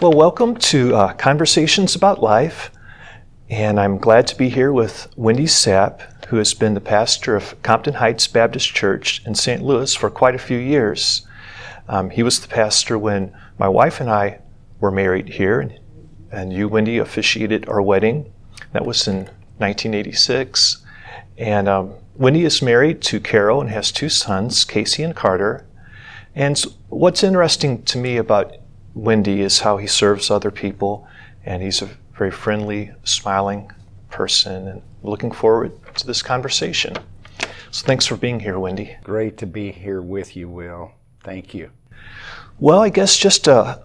Well, welcome to uh, Conversations About Life. And I'm glad to be here with Wendy Sapp, who has been the pastor of Compton Heights Baptist Church in St. Louis for quite a few years. Um, he was the pastor when my wife and I were married here, and you, Wendy, officiated our wedding. That was in 1986. And um, Wendy is married to Carol and has two sons, Casey and Carter. And what's interesting to me about Wendy is how he serves other people, and he's a very friendly, smiling person, and looking forward to this conversation. So thanks for being here, Wendy. Great to be here with you, Will. Thank you. Well, I guess just a,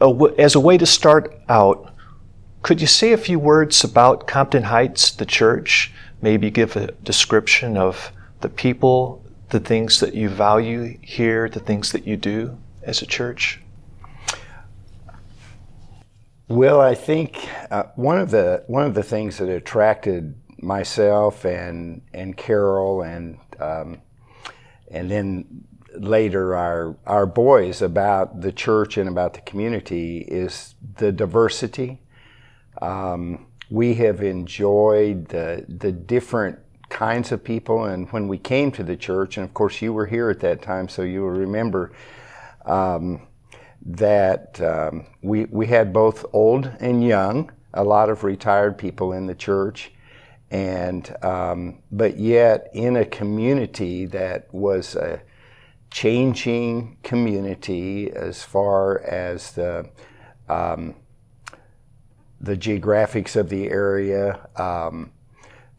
a, as a way to start out, could you say a few words about Compton Heights, the church? Maybe give a description of the people, the things that you value here, the things that you do as a church? Well, I think uh, one of the one of the things that attracted myself and and Carol and um, and then later our our boys about the church and about the community is the diversity. Um, we have enjoyed the the different kinds of people, and when we came to the church, and of course you were here at that time, so you will remember. Um, that um, we, we had both old and young, a lot of retired people in the church, and um, but yet in a community that was a changing community as far as the um, the geographics of the area. Um,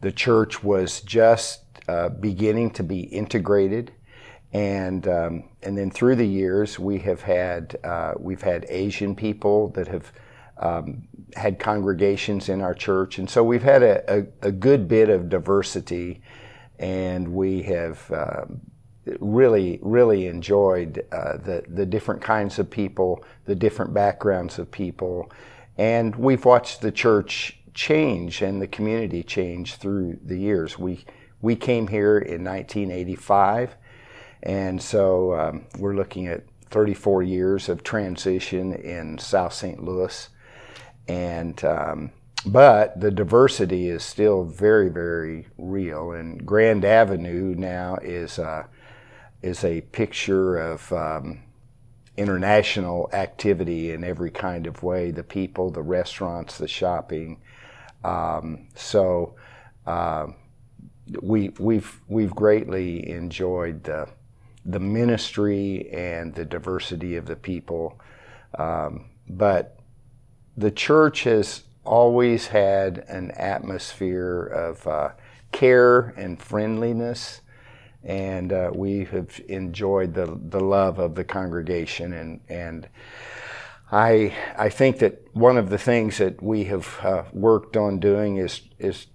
the church was just uh, beginning to be integrated and um, and then through the years we have had uh, we've had Asian people that have um, had congregations in our church, and so we've had a, a, a good bit of diversity, and we have uh, really really enjoyed uh, the the different kinds of people, the different backgrounds of people, and we've watched the church change and the community change through the years. We we came here in 1985 and so um, we're looking at 34 years of transition in South St. Louis. And um, but the diversity is still very, very real. And Grand Avenue now is uh, is a picture of um, international activity in every kind of way: the people, the restaurants, the shopping. Um, so uh, we we've we've greatly enjoyed the the ministry and the diversity of the people. Um, but the church has always had an atmosphere of uh, care and friendliness, and uh, we have enjoyed the, the love of the congregation. And, and I, I think that one of the things that we have uh, worked on doing is, is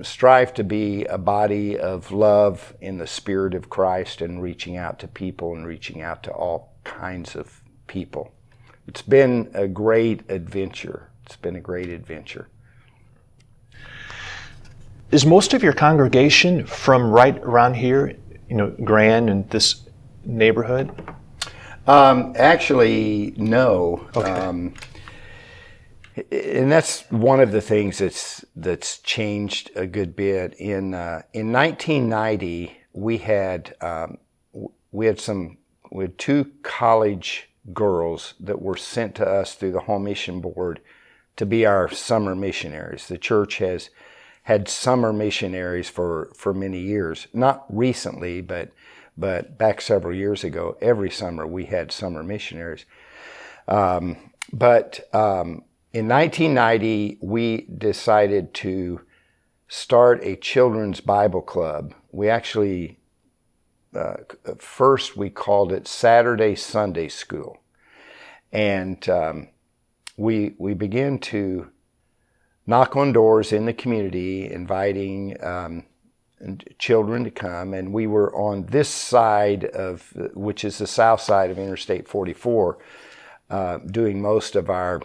strive to be a body of love in the spirit of Christ and reaching out to people and reaching out to all kinds of people. It's been a great adventure. It's been a great adventure. Is most of your congregation from right around here, you know, Grand and this neighborhood? Um, actually, no. Okay. Um, and that's one of the things that's that's changed a good bit. In uh, in 1990, we had um, we had some we had two college girls that were sent to us through the home mission board to be our summer missionaries. The church has had summer missionaries for for many years, not recently, but but back several years ago. Every summer we had summer missionaries. Um, but um, in 1990, we decided to start a children's Bible club. We actually, uh, first we called it Saturday Sunday School. And um, we, we began to knock on doors in the community, inviting um, children to come. And we were on this side of, which is the south side of Interstate 44, uh, doing most of our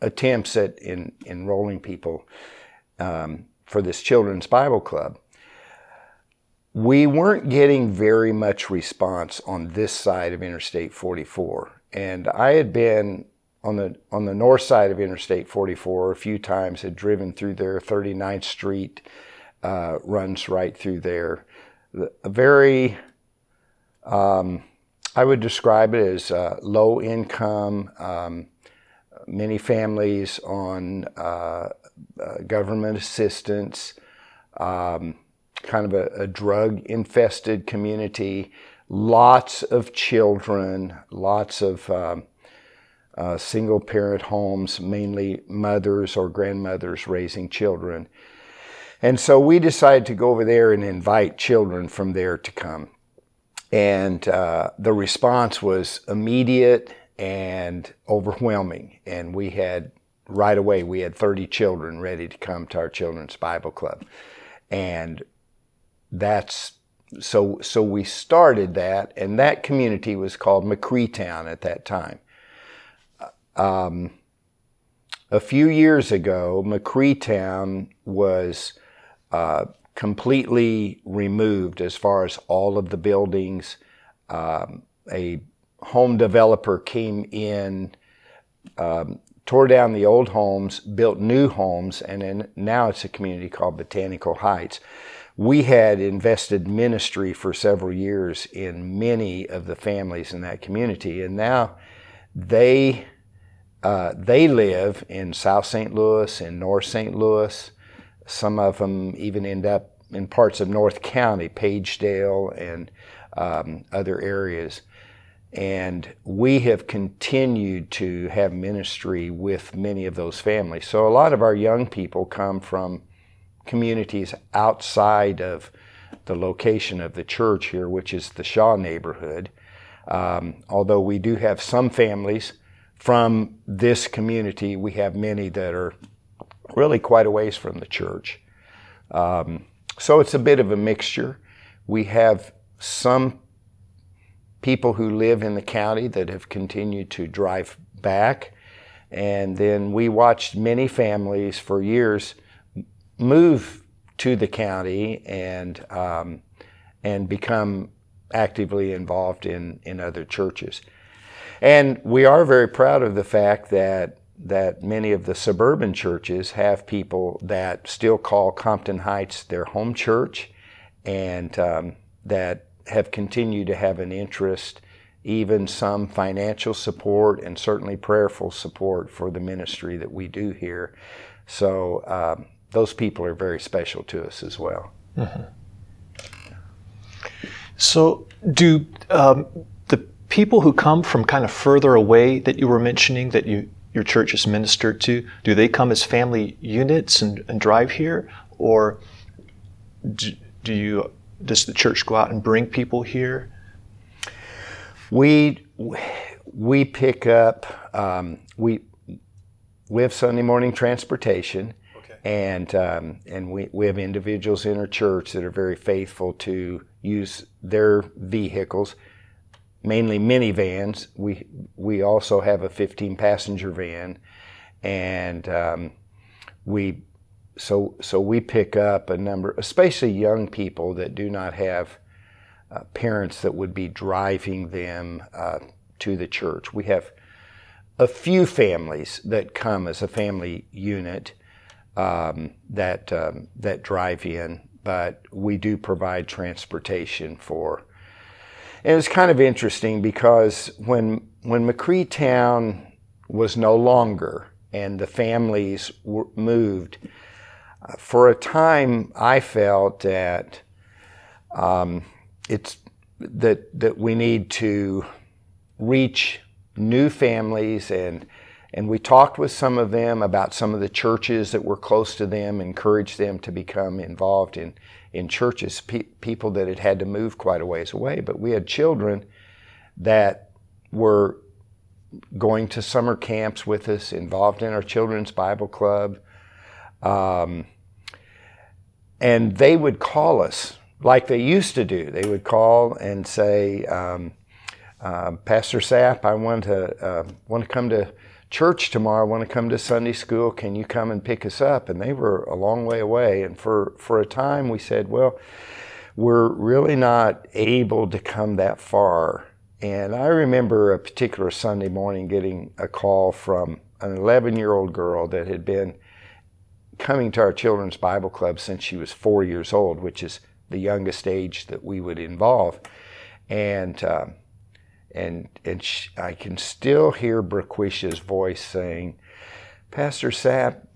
attempts at in, enrolling people um, for this children's Bible club. We weren't getting very much response on this side of Interstate 44. And I had been on the on the north side of Interstate 44 a few times. Had driven through there. 39th Street uh, runs right through there. A very um, I would describe it as uh, low income, um, many families on uh, uh, government assistance, um, kind of a, a drug infested community, lots of children, lots of um, uh, single parent homes, mainly mothers or grandmothers raising children. And so we decided to go over there and invite children from there to come. And uh, the response was immediate and overwhelming. And we had, right away, we had 30 children ready to come to our Children's Bible Club. And that's so so we started that and that community was called McRee Town at that time um, a few years ago McRee Town was uh, completely removed as far as all of the buildings. Um, a home developer came in, um, tore down the old homes, built new homes, and then now it's a community called Botanical Heights. We had invested ministry for several years in many of the families in that community, and now they uh, they live in South St. Louis and North St. Louis. Some of them even end up in parts of North County, Pagedale, and um, other areas. And we have continued to have ministry with many of those families. So a lot of our young people come from communities outside of the location of the church here, which is the Shaw neighborhood. Um, although we do have some families from this community, we have many that are really quite a ways from the church. Um, so it's a bit of a mixture. We have some people who live in the county that have continued to drive back. And then we watched many families for years move to the county and, um, and become actively involved in, in other churches. And we are very proud of the fact that that many of the suburban churches have people that still call Compton Heights their home church and um, that have continued to have an interest, even some financial support and certainly prayerful support for the ministry that we do here. So um, those people are very special to us as well. Mm-hmm. So, do um, the people who come from kind of further away that you were mentioning that you your church is ministered to, do they come as family units and, and drive here, or do, do you does the church go out and bring people here? We we pick up um, we we have Sunday morning transportation, okay. and um, and we, we have individuals in our church that are very faithful to use their vehicles mainly minivans. We we also have a 15 passenger van, and um, we so so we pick up a number, especially young people that do not have uh, parents that would be driving them uh, to the church. We have a few families that come as a family unit um, that um, that drive in, but we do provide transportation for and it's kind of interesting because when when McRee Town was no longer and the families were moved, for a time I felt that um, it's that that we need to reach new families and and we talked with some of them about some of the churches that were close to them, encouraged them to become involved in, in churches, pe- people that had had to move quite a ways away. But we had children that were going to summer camps with us, involved in our children's Bible club. Um, and they would call us like they used to do. They would call and say, um, uh, Pastor Sapp, I want to uh, want to come to church tomorrow. I want to come to Sunday school. Can you come and pick us up? And they were a long way away. And for, for a time, we said, well, we're really not able to come that far and I remember a particular Sunday morning getting a call from an 11 year old girl that had been coming to our children's Bible club since she was four years old, which is the youngest age that we would involve. And, um, and, and she, I can still hear Braquisha's voice saying, Pastor Sapp,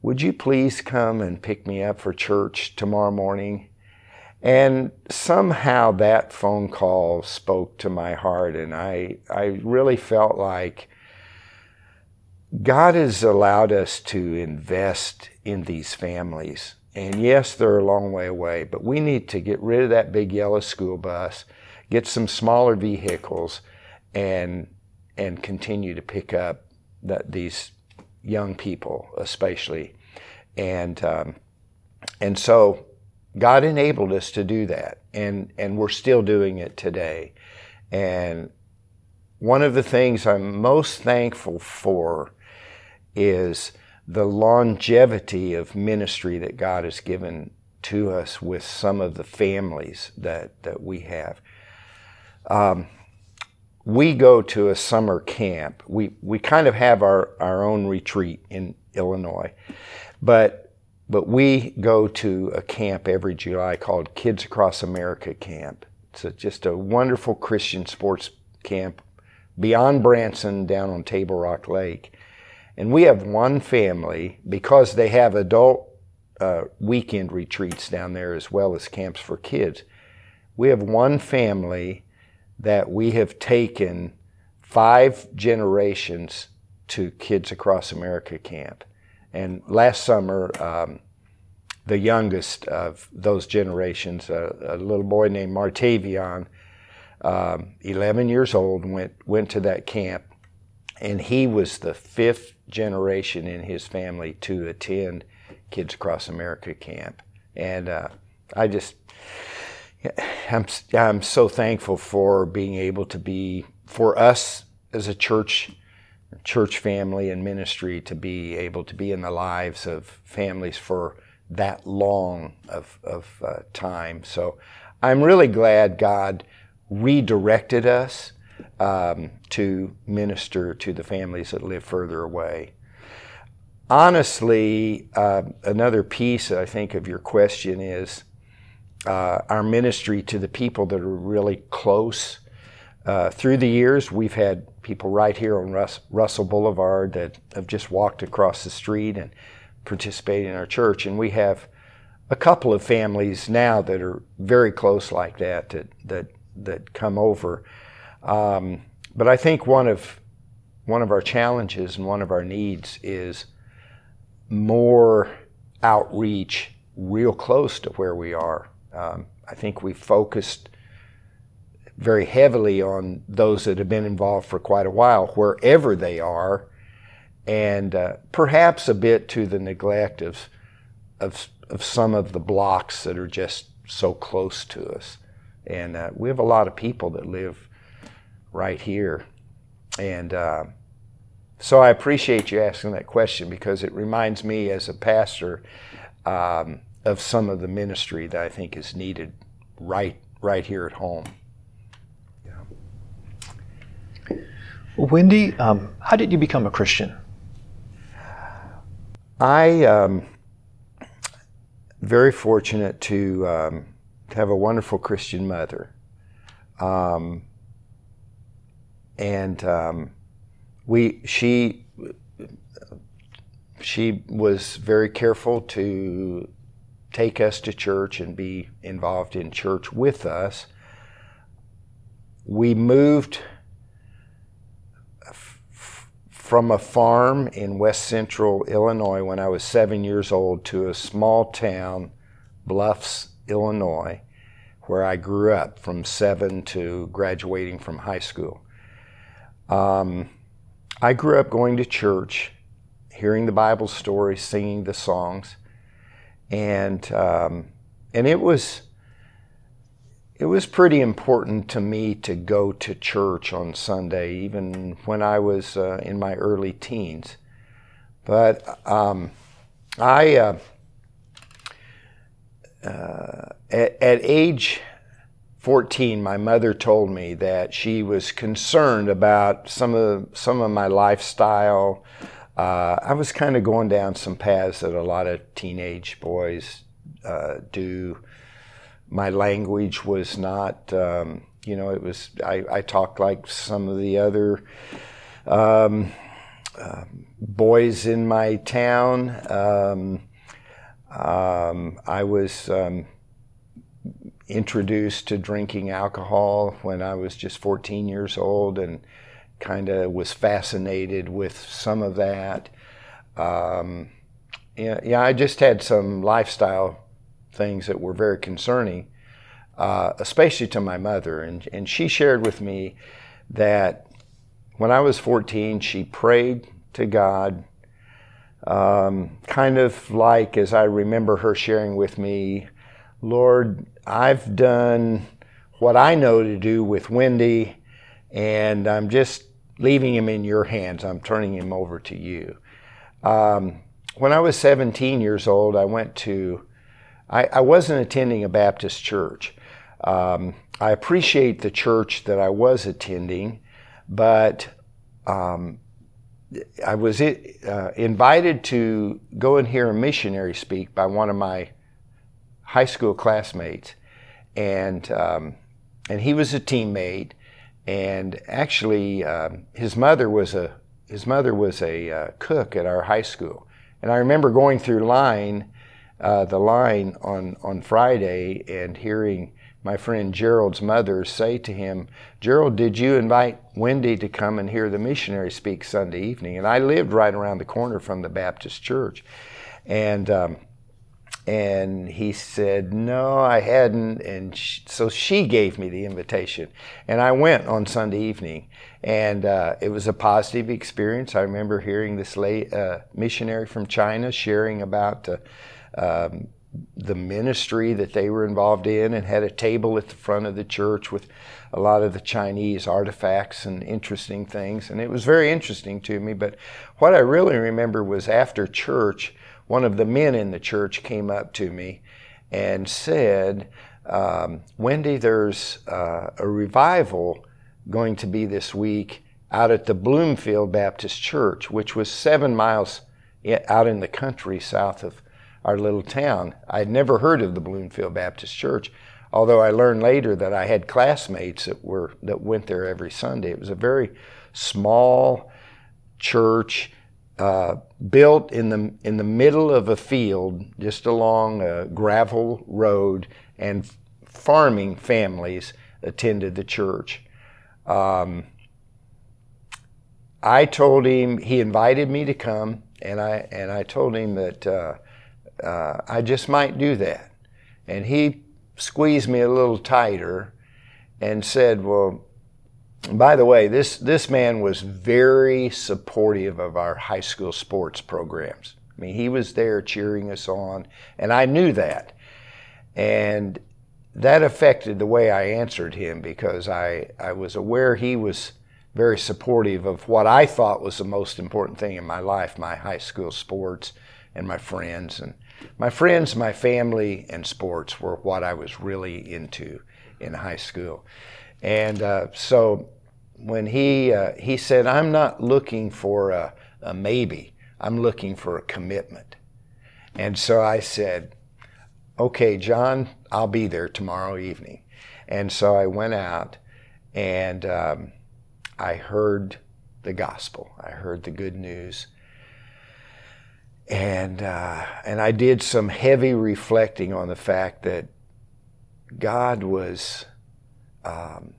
would you please come and pick me up for church tomorrow morning? And somehow that phone call spoke to my heart, and I, I really felt like God has allowed us to invest in these families. And yes, they're a long way away, but we need to get rid of that big yellow school bus, get some smaller vehicles, and and continue to pick up that these young people, especially. And um, and so God enabled us to do that, and, and we're still doing it today. And one of the things I'm most thankful for is the longevity of ministry that God has given to us with some of the families that, that we have. Um, we go to a summer camp. We, we kind of have our, our own retreat in Illinois, but but we go to a camp every July called Kids Across America Camp. It's a, just a wonderful Christian sports camp beyond Branson down on Table Rock Lake. And we have one family, because they have adult uh, weekend retreats down there as well as camps for kids. We have one family that we have taken five generations to Kids Across America Camp. And last summer, um, the youngest of those generations, a, a little boy named Martavion, um, 11 years old, went went to that camp, and he was the fifth generation in his family to attend Kids Across America camp. And uh, I just, I'm I'm so thankful for being able to be for us as a church church family and ministry to be able to be in the lives of families for that long of, of uh, time. So I'm really glad God redirected us um, to minister to the families that live further away. Honestly, uh, another piece, I think, of your question is uh, our ministry to the people that are really close. Uh, through the years, we've had people right here on Rus- Russell Boulevard that have just walked across the street and participated in our church. And we have a couple of families now that are very close like that that that, that come over. Um, but I think one of one of our challenges and one of our needs is more outreach real close to where we are. Um, I think we focused very heavily on those that have been involved for quite a while, wherever they are, and uh, perhaps a bit to the neglect of, of, of some of the blocks that are just so close to us. And uh, we have a lot of people that live right here. And uh, so I appreciate you asking that question because it reminds me as a pastor um, of some of the ministry that I think is needed right, right here at home. Wendy, um, how did you become a Christian? I um, very fortunate to, um, have a wonderful Christian mother, um, and um, we she she was very careful to take us to church and be involved in church with us. We moved from a farm in west central Illinois when I was seven years old to a small town, Bluffs, Illinois, where I grew up from seven to graduating from high school. Um, I grew up going to church, hearing the Bible stories, singing the songs, and um, and it was it was pretty important to me to go to church on Sunday, even when I was uh, in my early teens. But um, I, uh, uh, at, at, age 14, my mother told me that she was concerned about some of some of my lifestyle. Uh, I was kind of going down some paths that a lot of teenage boys uh, do. My language was not, um, you know, it was. I, I, talked like some of the other um, uh, boys in my town. Um, um I was um, introduced to drinking alcohol when I was just 14 years old and kind of was fascinated with some of that. Um, yeah, yeah, I just had some lifestyle things that were very concerning, uh, especially to my mother. And, and she shared with me that when I was 14, she prayed to God, um, kind of like as I remember her sharing with me, Lord, I've done what I know to do with Wendy, and I'm just leaving him in your hands. I'm turning him over to you. Um, when I was 17 years old, I went to, I, I wasn't attending a Baptist church. Um, I appreciate the church that I was attending, but um, I was uh, invited to go and hear a missionary speak by one of my high school classmates, and um, and he was a teammate, and actually um, his mother was a his mother was a uh, cook at our high school, and I remember going through line uh, the line on on Friday and hearing my friend Gerald's mother say to him, Gerald, did you invite Wendy to come and hear the missionary speak Sunday evening? And I lived right around the corner from the Baptist church. And um, and he said, No, I hadn't. And she, so she gave me the invitation. And I went on Sunday evening. And uh, it was a positive experience. I remember hearing this late, uh, missionary from China sharing about uh, um, the ministry that they were involved in and had a table at the front of the church with a lot of the Chinese artifacts and interesting things. And it was very interesting to me. But what I really remember was after church, one of the men in the church came up to me and said, um, Wendy, there's uh, a revival going to be this week out at the Bloomfield Baptist Church, which was seven miles out in the country south of our little town. I'd never heard of the Bloomfield Baptist Church, although I learned later that I had classmates that were that went there every Sunday. It was a very small church uh, built in the in the middle of a field, just along a gravel road, and farming families attended the church. Um, I told him he invited me to come, and I and I told him that uh, uh, I just might do that, and he squeezed me a little tighter, and said, "Well, by the way, this, this man was very supportive of our high school sports programs. I mean, he was there cheering us on, and I knew that. And that affected the way I answered him because I, I was aware he was very supportive of what I thought was the most important thing in my life my high school sports and my friends. And my friends, my family, and sports were what I was really into in high school. And uh, so when he uh, he said, "I'm not looking for a, a maybe. I'm looking for a commitment." And so I said, "Okay, John, I'll be there tomorrow evening." And so I went out, and um, I heard the gospel. I heard the good news. And, uh, and I did some heavy reflecting on the fact that God was um,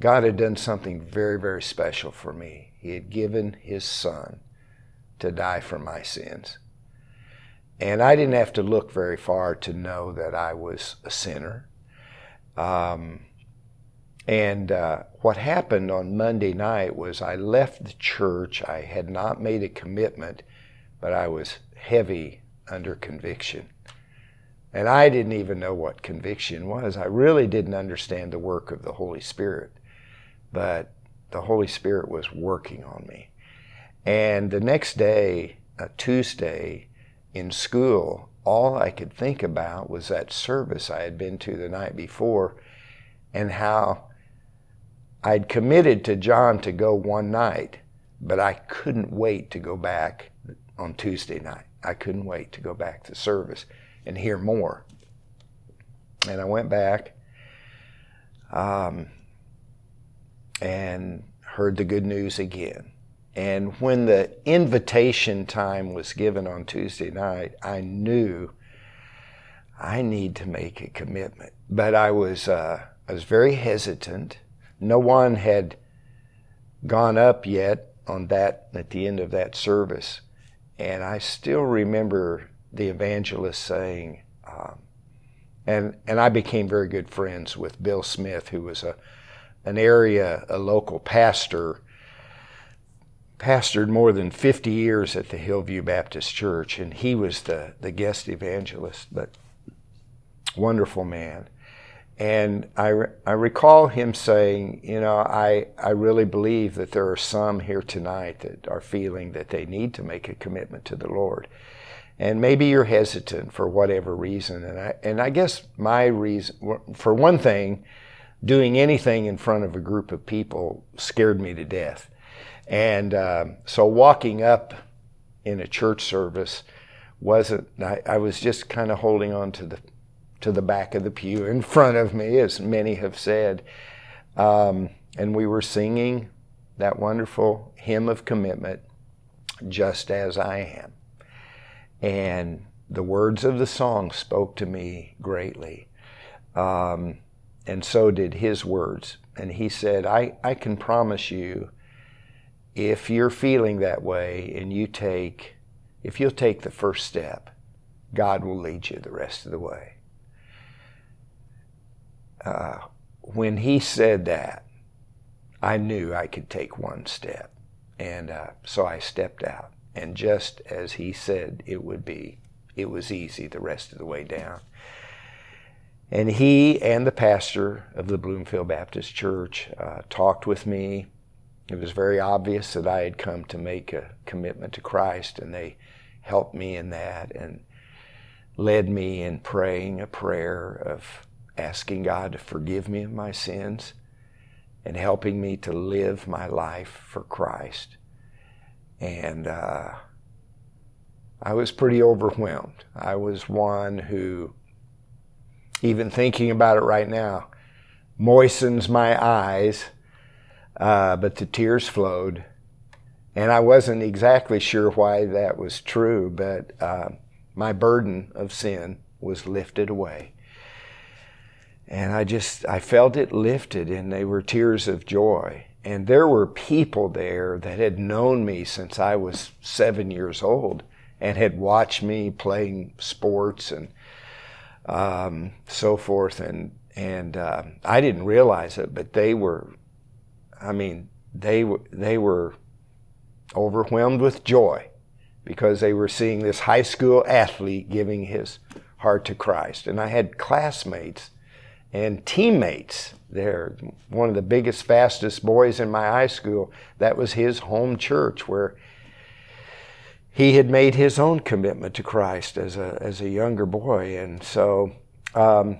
God had done something very, very special for me. He had given His Son to die for my sins. And I didn't have to look very far to know that I was a sinner. Um, and uh, what happened on Monday night was I left the church. I had not made a commitment, but I was heavy under conviction. And I didn't even know what conviction was. I really didn't understand the work of the Holy Spirit but the Holy Spirit was working on me. And the next day, a Tuesday, in school, all I could think about was that service I had been to the night before and how I'd committed to John to go one night, but I couldn't wait to go back on Tuesday night. I couldn't wait to go back to service and hear more. And I went back um, and heard the good news again. And when the invitation time was given on Tuesday night, I knew I need to make a commitment. But I was, uh, I was very hesitant. No one had gone up yet on that at the end of that service. And I still remember the evangelist saying, um, and, and I became very good friends with Bill Smith, who was a, an area, a local pastor pastored more than 50 years at the Hillview Baptist Church, and he was the, the guest evangelist, but wonderful man. And I, I recall him saying, you know, I, I really believe that there are some here tonight that are feeling that they need to make a commitment to the Lord. And maybe you're hesitant for whatever reason. And I, and I guess my reason, for one thing, doing anything in front of a group of people scared me to death. And uh, so walking up in a church service wasn't, I, I was just kind of holding on to the, to the back of the pew in front of me, as many have said. Um, and we were singing that wonderful hymn of commitment, Just as I Am. And the words of the song spoke to me greatly. Um, and so did his words. And he said, I, I can promise you if you're feeling that way and you take, if you'll take the first step, God will lead you the rest of the way. Uh, when he said that, I knew I could take one step. And uh, so I stepped out. And just as he said it would be, it was easy the rest of the way down. And he and the pastor of the Bloomfield Baptist Church uh, talked with me it was very obvious that I had come to make a commitment to Christ, and they helped me in that and led me in praying a prayer of asking God to forgive me of my sins and helping me to live my life for Christ. And uh, I was pretty overwhelmed. I was one who, even thinking about it right now, moistens my eyes uh, but the tears flowed. And I wasn't exactly sure why that was true, but uh, my burden of sin was lifted away. And I just, I felt it lifted, and they were tears of joy. And there were people there that had known me since I was seven years old and had watched me playing sports and um, so forth. And, and uh, I didn't realize it, but they were I mean, they were they were overwhelmed with joy because they were seeing this high school athlete giving his heart to Christ. And I had classmates and teammates there. One of the biggest, fastest boys in my high school, that was his home church where he had made his own commitment to Christ as a, as a younger boy. And so, um,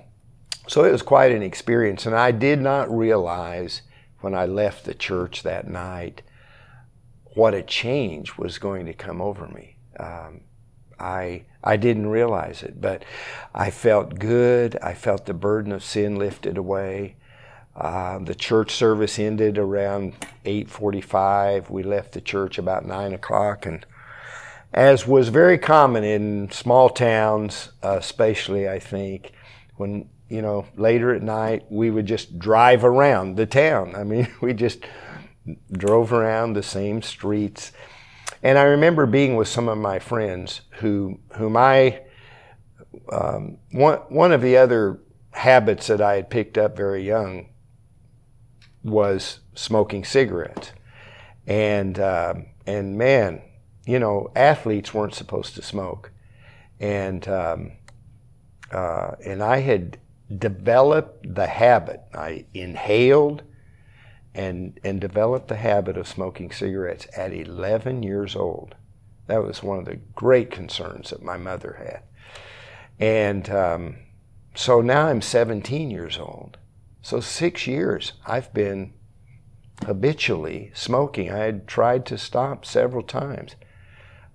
so it was quite an experience. And I did not realize when I left the church that night what a change was going to come over me. Um, I I didn't realize it, but I felt good. I felt the burden of sin lifted away. Uh, the church service ended around 8:45. We left the church about nine o'clock, and as was very common in small towns, uh, especially I think, when you know, later at night, we would just drive around the town. I mean, we just drove around the same streets. And I remember being with some of my friends who, whom I, um, one, one of the other habits that I had picked up very young was smoking cigarettes. And, um, and man, you know, athletes weren't supposed to smoke. And, um, uh, and I had developed the habit. I inhaled and, and developed the habit of smoking cigarettes at 11 years old. That was one of the great concerns that my mother had. And um, so now I'm 17 years old. So six years I've been habitually smoking. I had tried to stop several times.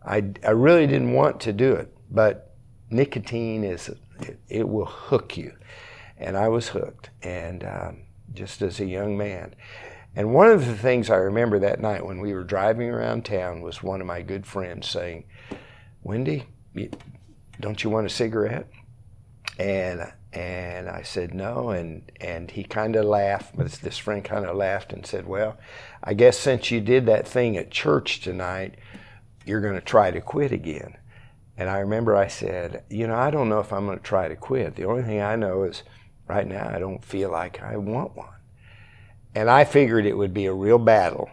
I, I really didn't want to do it, but nicotine is, it, it will hook you. And I was hooked, and um, just as a young man. And one of the things I remember that night when we were driving around town was one of my good friends saying, Wendy, don't you want a cigarette? And and I said no, and and he kind of laughed. But this friend kind of laughed and said, "Well, I guess since you did that thing at church tonight, you're going to try to quit again." And I remember I said, "You know, I don't know if I'm going to try to quit. The only thing I know is right now I don't feel like I want one." And I figured it would be a real battle.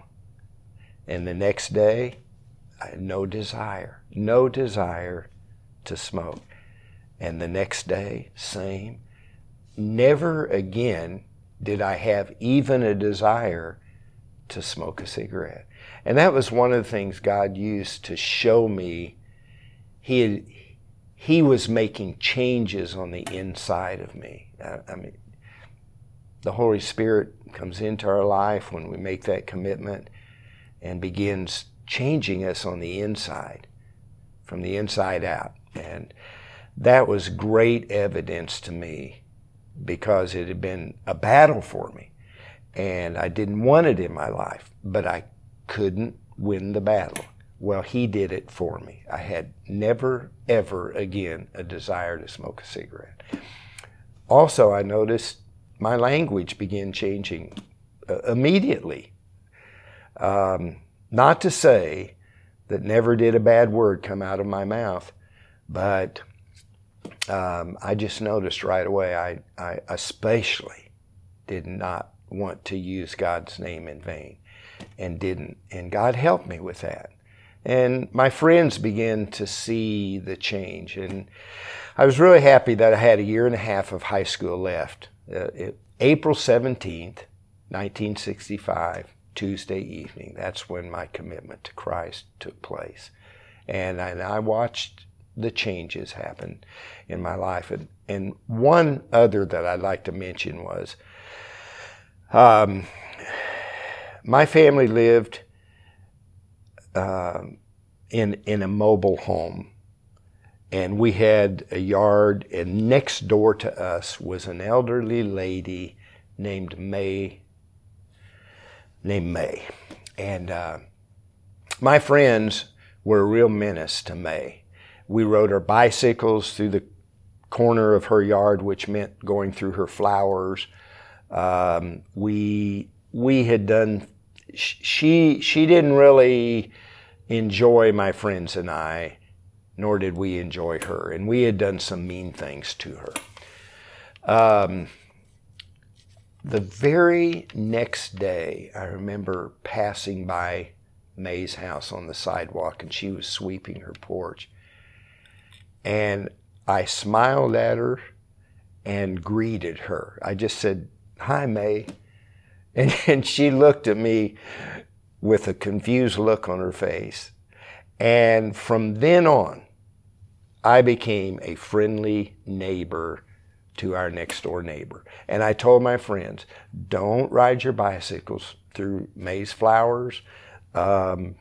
And the next day, I had no desire, no desire to smoke. And the next day, same. Never again did I have even a desire to smoke a cigarette. And that was one of the things God used to show me he had, he was making changes on the inside of me. I, I mean, the Holy Spirit comes into our life when we make that commitment and begins changing us on the inside, from the inside out. And that was great evidence to me because it had been a battle for me. And I didn't want it in my life, but I couldn't win the battle. Well, he did it for me. I had never, ever again a desire to smoke a cigarette. Also, I noticed my language began changing uh, immediately. Um, not to say that never did a bad word come out of my mouth, but um, I just noticed right away I, I especially did not want to use God's name in vain and didn't. And God helped me with that. And my friends began to see the change. And I was really happy that I had a year and a half of high school left. Uh, it, April 17th, 1965, Tuesday evening, that's when my commitment to Christ took place. And I, and I watched the changes happen in my life. And, and one other that I'd like to mention was um, my family lived uh, in, in a mobile home. And we had a yard, and next door to us was an elderly lady named May. Named May. And uh, my friends were a real menace to May we rode our bicycles through the corner of her yard, which meant going through her flowers. Um, we we had done. She she didn't really enjoy my friends and I, nor did we enjoy her, and we had done some mean things to her. Um, the very next day, I remember passing by May's house on the sidewalk, and she was sweeping her porch. And I smiled at her and greeted her. I just said, Hi, May. And, and she looked at me with a confused look on her face. And from then on, I became a friendly neighbor to our next door neighbor. And I told my friends, don't ride your bicycles through May's flowers. Um,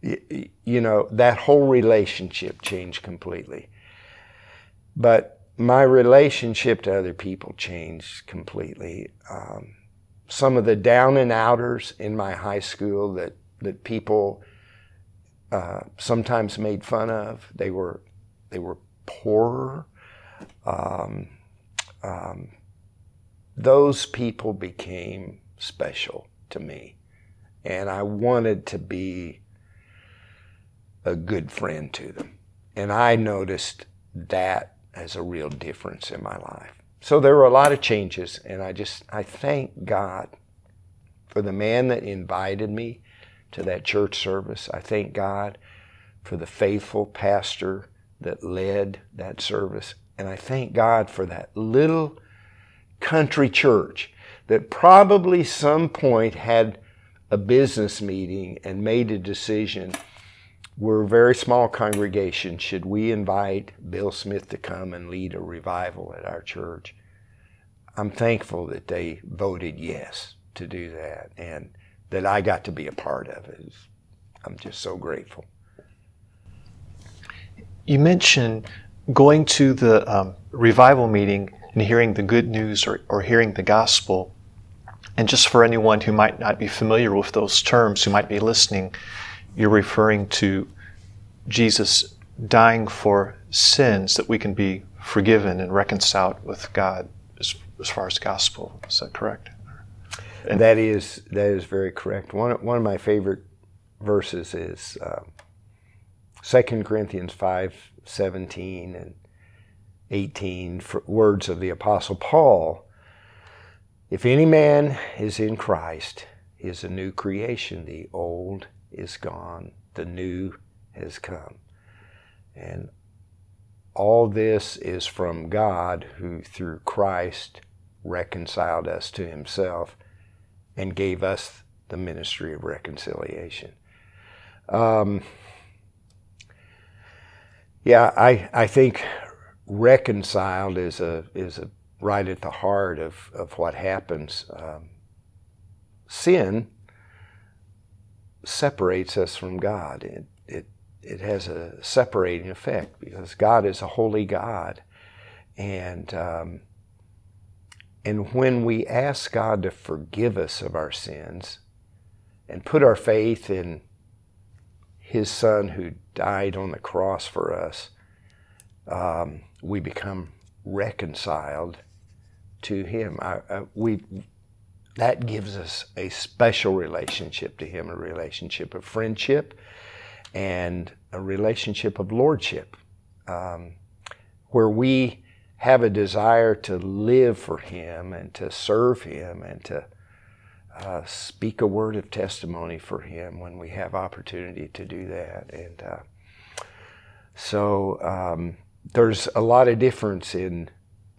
you know, that whole relationship changed completely. But my relationship to other people changed completely. Um, some of the down and outers in my high school that, that people uh, sometimes made fun of, they were, they were poorer. Um, um, those people became special to me. And I wanted to be a good friend to them. And I noticed that as a real difference in my life. So there were a lot of changes, and I just, I thank God for the man that invited me to that church service. I thank God for the faithful pastor that led that service. And I thank God for that little country church that probably some point had a business meeting and made a decision we're a very small congregation. Should we invite Bill Smith to come and lead a revival at our church? I'm thankful that they voted yes to do that and that I got to be a part of it. I'm just so grateful. You mentioned going to the um, revival meeting and hearing the good news or, or hearing the gospel. And just for anyone who might not be familiar with those terms, who might be listening, you're referring to Jesus dying for sins that we can be forgiven and reconciled with God as, as far as gospel. Is that correct? And that is that is very correct. One one of my favorite verses is um, Second Corinthians five seventeen and eighteen. words of the Apostle Paul. If any man is in Christ, he is a new creation. The old is gone, the new has come. And all this is from God who, through Christ, reconciled us to himself and gave us the ministry of reconciliation. Um, yeah, I, I think reconciled is a is a right at the heart of, of what happens. Um, sin separates us from God. It, it, it has a separating effect because God is a holy God. And, um, and when we ask God to forgive us of our sins and put our faith in His Son who died on the cross for us, um, we become reconciled to Him. I, I, we, that gives us a special relationship to Him, a relationship of friendship and a relationship of lordship, um, where we have a desire to live for Him and to serve Him and to uh, speak a word of testimony for Him when we have opportunity to do that. And uh, so um, there's a lot of difference in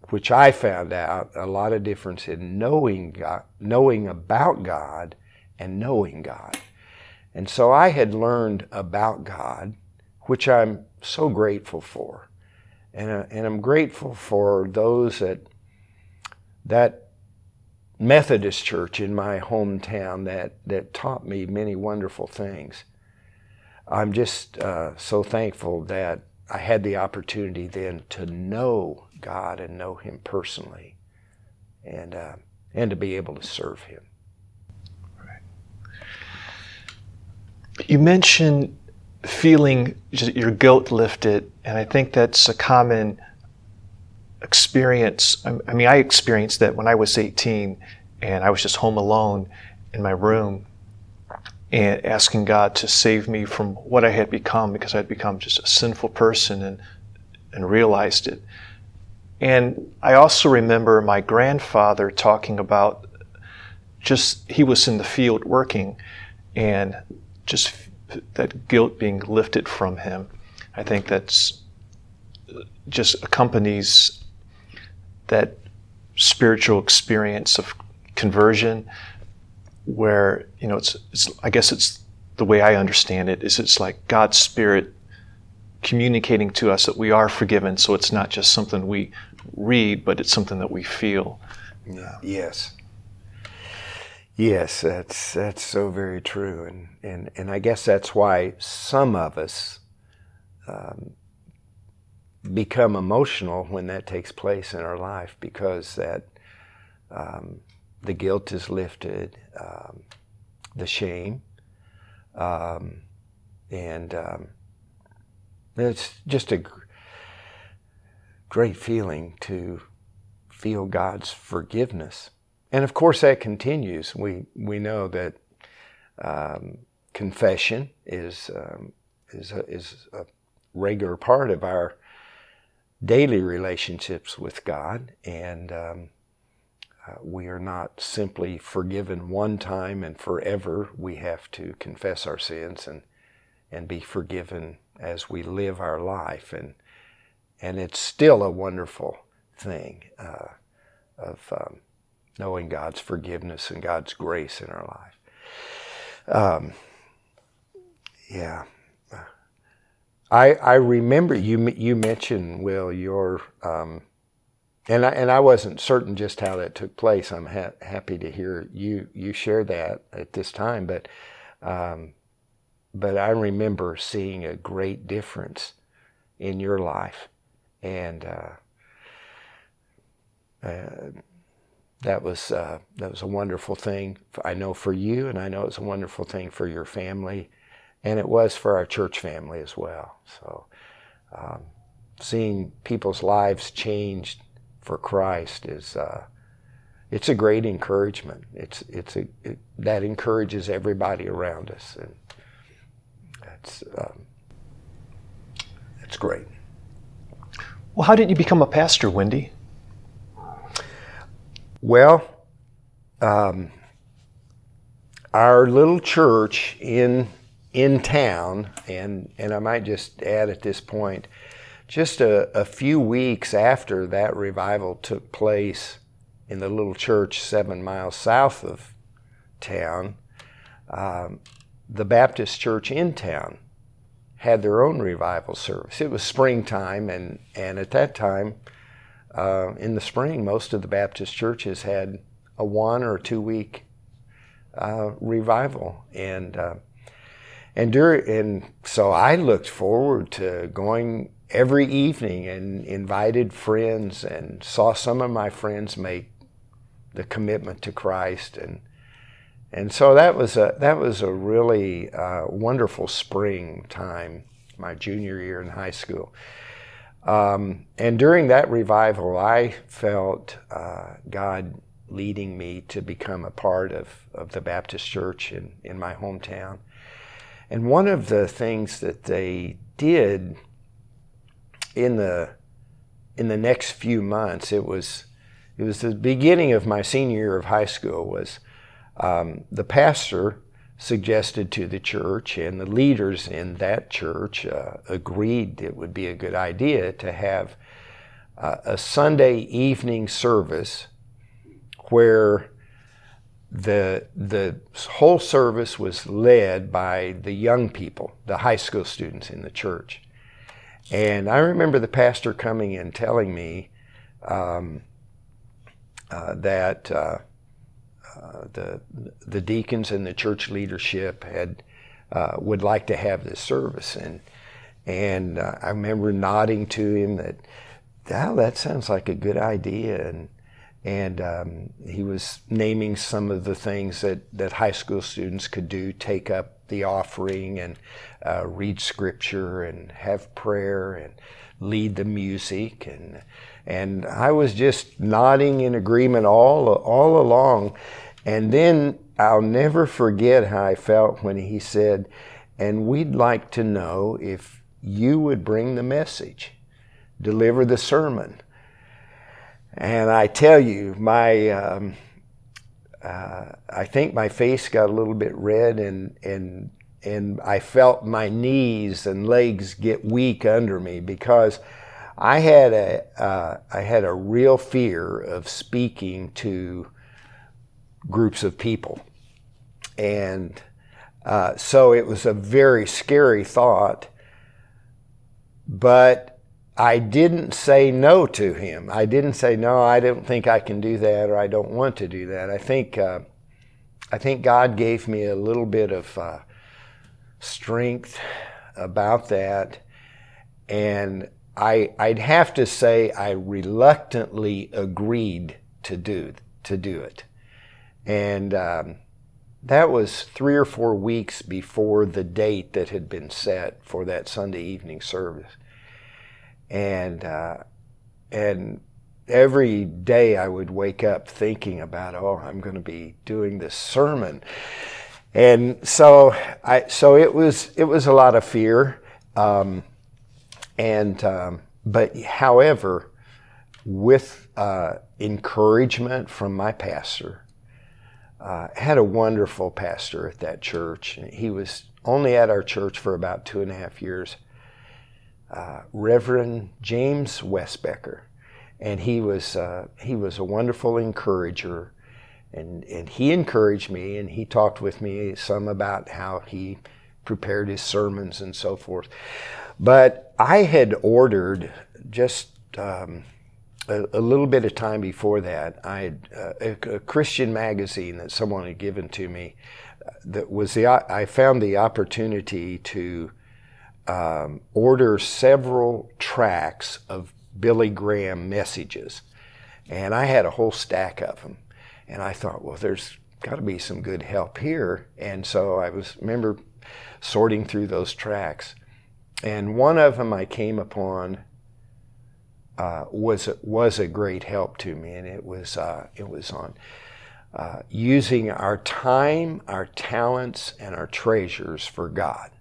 which I found out a lot of difference in knowing God, knowing about God and knowing God. And so I had learned about God, which I'm so grateful for. And, uh, and I'm grateful for those that that Methodist church in my hometown that, that taught me many wonderful things. I'm just uh, so thankful that I had the opportunity then to know God and know Him personally, and uh, and to be able to serve Him. Right. You mentioned feeling your guilt lifted, and I think that's a common experience. I mean, I experienced that when I was 18, and I was just home alone in my room, and asking God to save me from what I had become because I'd become just a sinful person and and realized it. And I also remember my grandfather talking about just he was in the field working and just that guilt being lifted from him. I think that's uh, just accompanies that spiritual experience of conversion where you know it's, it's I guess it's the way I understand it is it's like God's spirit communicating to us that we are forgiven so it's not just something we read but it's something that we feel yeah. yes yes that's that's so very true and and and I guess that's why some of us um, become emotional when that takes place in our life because that um, the guilt is lifted, um, the shame, um, and um, it's just a great feeling to feel God's forgiveness. And of course, that continues. We we know that um, confession is um, is a, is a regular part of our daily relationships with God, and um, uh, we are not simply forgiven one time and forever. We have to confess our sins and and be forgiven as we live our life, and and it's still a wonderful thing uh, of um, knowing God's forgiveness and God's grace in our life. Um, yeah, I, I remember you you mentioned Will your um, and I, and I wasn't certain just how that took place. I'm ha- happy to hear you you share that at this time, but um, but I remember seeing a great difference in your life, and uh, uh, that was uh, that was a wonderful thing. I know for you, and I know it's a wonderful thing for your family, and it was for our church family as well. So, um, seeing people's lives changed for Christ is uh, it's a great encouragement. It's it's a it, that encourages everybody around us, and that's um, it's great. Well, how did you become a pastor, Wendy? Well, um, our little church in in town, and and I might just add at this point just a, a few weeks after that revival took place in the little church seven miles south of town, um, the Baptist church in town had their own revival service. It was springtime, and, and at that time, uh, in the spring, most of the Baptist churches had a one or two week uh, revival. And, uh, and, during, and so I looked forward to going every evening and invited friends and saw some of my friends make the commitment to Christ and and so that was a that was a really uh, wonderful spring time, my junior year in high school. Um, and during that revival, I felt uh, God leading me to become a part of, of the Baptist church in, in my hometown. And one of the things that they did in the in the next few months, it was it was the beginning of my senior year of high school. Was um, the pastor suggested to the church, and the leaders in that church uh, agreed it would be a good idea to have uh, a Sunday evening service where the the whole service was led by the young people, the high school students in the church. And I remember the pastor coming and telling me um, uh, that uh, the the deacons and the church leadership had uh, would like to have this service, and and uh, I remember nodding to him that, oh, that sounds like a good idea, and and um, he was naming some of the things that, that high school students could do take up the offering and uh, read scripture and have prayer and lead the music and and I was just nodding in agreement all all along. And then I'll never forget how I felt when he said and we'd like to know if you would bring the message deliver the sermon. And I tell you, my um, uh, I think my face got a little bit red, and and and I felt my knees and legs get weak under me because I had a uh, I had a real fear of speaking to groups of people, and uh, so it was a very scary thought. But I didn't say no to him. I didn't say no. I don't think I can do that, or I don't want to do that. I think uh, I think God gave me a little bit of uh, strength about that, and I I'd have to say I reluctantly agreed to do to do it, and. Um, that was three or four weeks before the date that had been set for that Sunday evening service. And uh, and every day I would wake up thinking about, oh, I'm going to be doing this sermon, and so I so it was it was a lot of fear, um, and um, but however, with uh, encouragement from my pastor. Uh, had a wonderful pastor at that church. He was only at our church for about two and a half years uh, Reverend James Westbecker, and he was uh, he was a wonderful encourager, and and he encouraged me, and he talked with me some about how he prepared his sermons and so forth. But I had ordered just um, a, a, little bit of time before that. I had uh, a, a, Christian magazine that someone had given to me. Uh, that was the I found the opportunity to um, order several tracks of Billy Graham messages, and I had a whole stack of them. And I thought, well, there's got to be some good help here. And so I was remember sorting through those tracks, and one of them I came upon uh, was was a great help to me, and it was uh, it was on uh, using our time, our talents, and our treasures for God.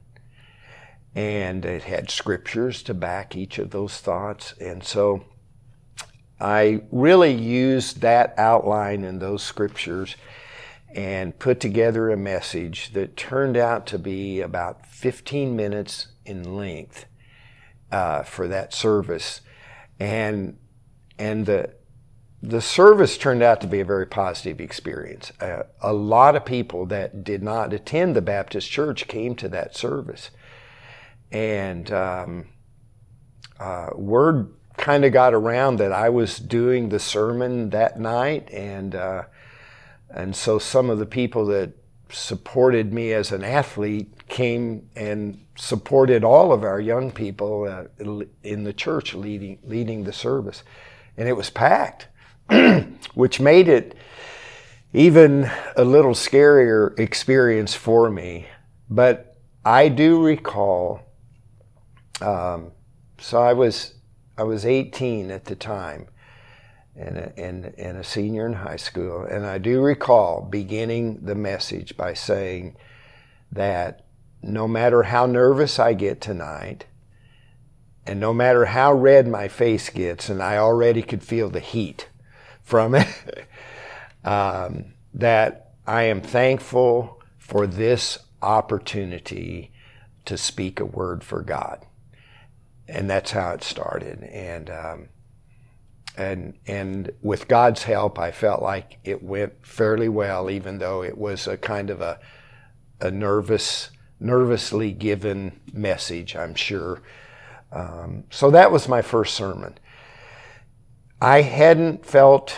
And it had scriptures to back each of those thoughts, and so I really used that outline and those scriptures and put together a message that turned out to be about 15 minutes in length uh, for that service, and and the the service turned out to be a very positive experience. Uh, a lot of people that did not attend the Baptist church came to that service, and um, uh, word kind of got around that I was doing the sermon that night, and uh, and so some of the people that supported me as an athlete came and supported all of our young people uh, in the church leading leading the service, and it was packed, which made it even a little scarier experience for me. But I do recall. Um, so I was I was 18 at the time and a, and, and a senior in high school. And I do recall beginning the message by saying that no matter how nervous I get tonight, and no matter how red my face gets, and I already could feel the heat from it, um, that I am thankful for this opportunity to speak a word for God and that's how it started. And um, and and with God's help, I felt like it went fairly well, even though it was a kind of a a nervous, nervously given message. I'm sure. Um, so that was my first sermon. I hadn't felt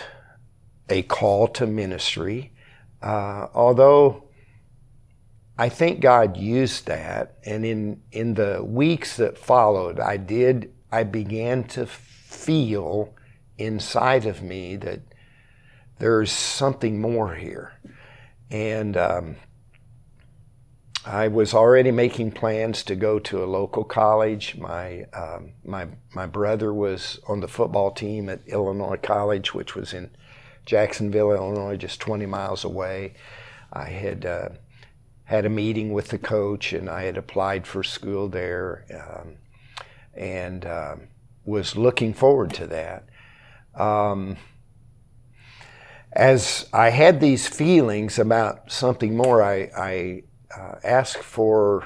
a call to ministry, uh, although I think God used that, and in in the weeks that followed, I did. I began to feel inside of me that there's something more here, and um, I was already making plans to go to a local college. My um, my my brother was on the football team at Illinois College, which was in Jacksonville, Illinois, just 20 miles away. I had uh, had a meeting with the coach, and I had applied for school there, um, and um, was looking forward to that. Um, as I had these feelings about something more, I, I uh, asked for.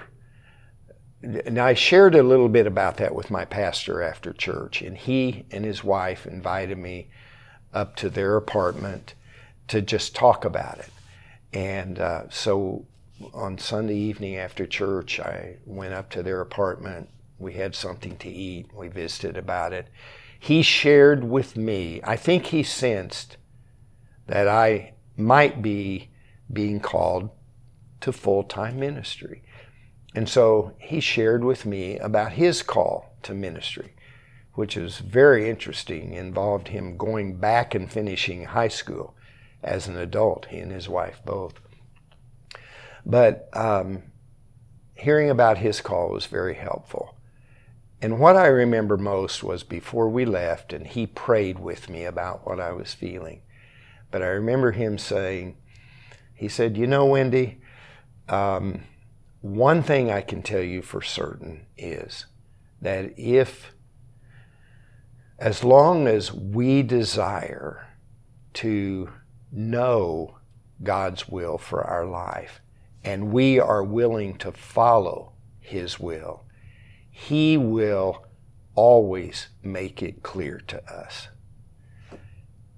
And I shared a little bit about that with my pastor after church, and he and his wife invited me up to their apartment to just talk about it. And uh, so on Sunday evening after church, I went up to their apartment. We had something to eat. We visited about it. He shared with me, I think he sensed that I might be being called to full time ministry. And so he shared with me about his call to ministry, which is very interesting, involved him going back and finishing high school as an adult, he and his wife both. But um, hearing about his call was very helpful. And what I remember most was before we left, and he prayed with me about what I was feeling. But I remember him saying, he said, You know, Wendy, um, one thing I can tell you for certain is that if, as long as we desire to know God's will for our life, and we are willing to follow His will, He will always make it clear to us.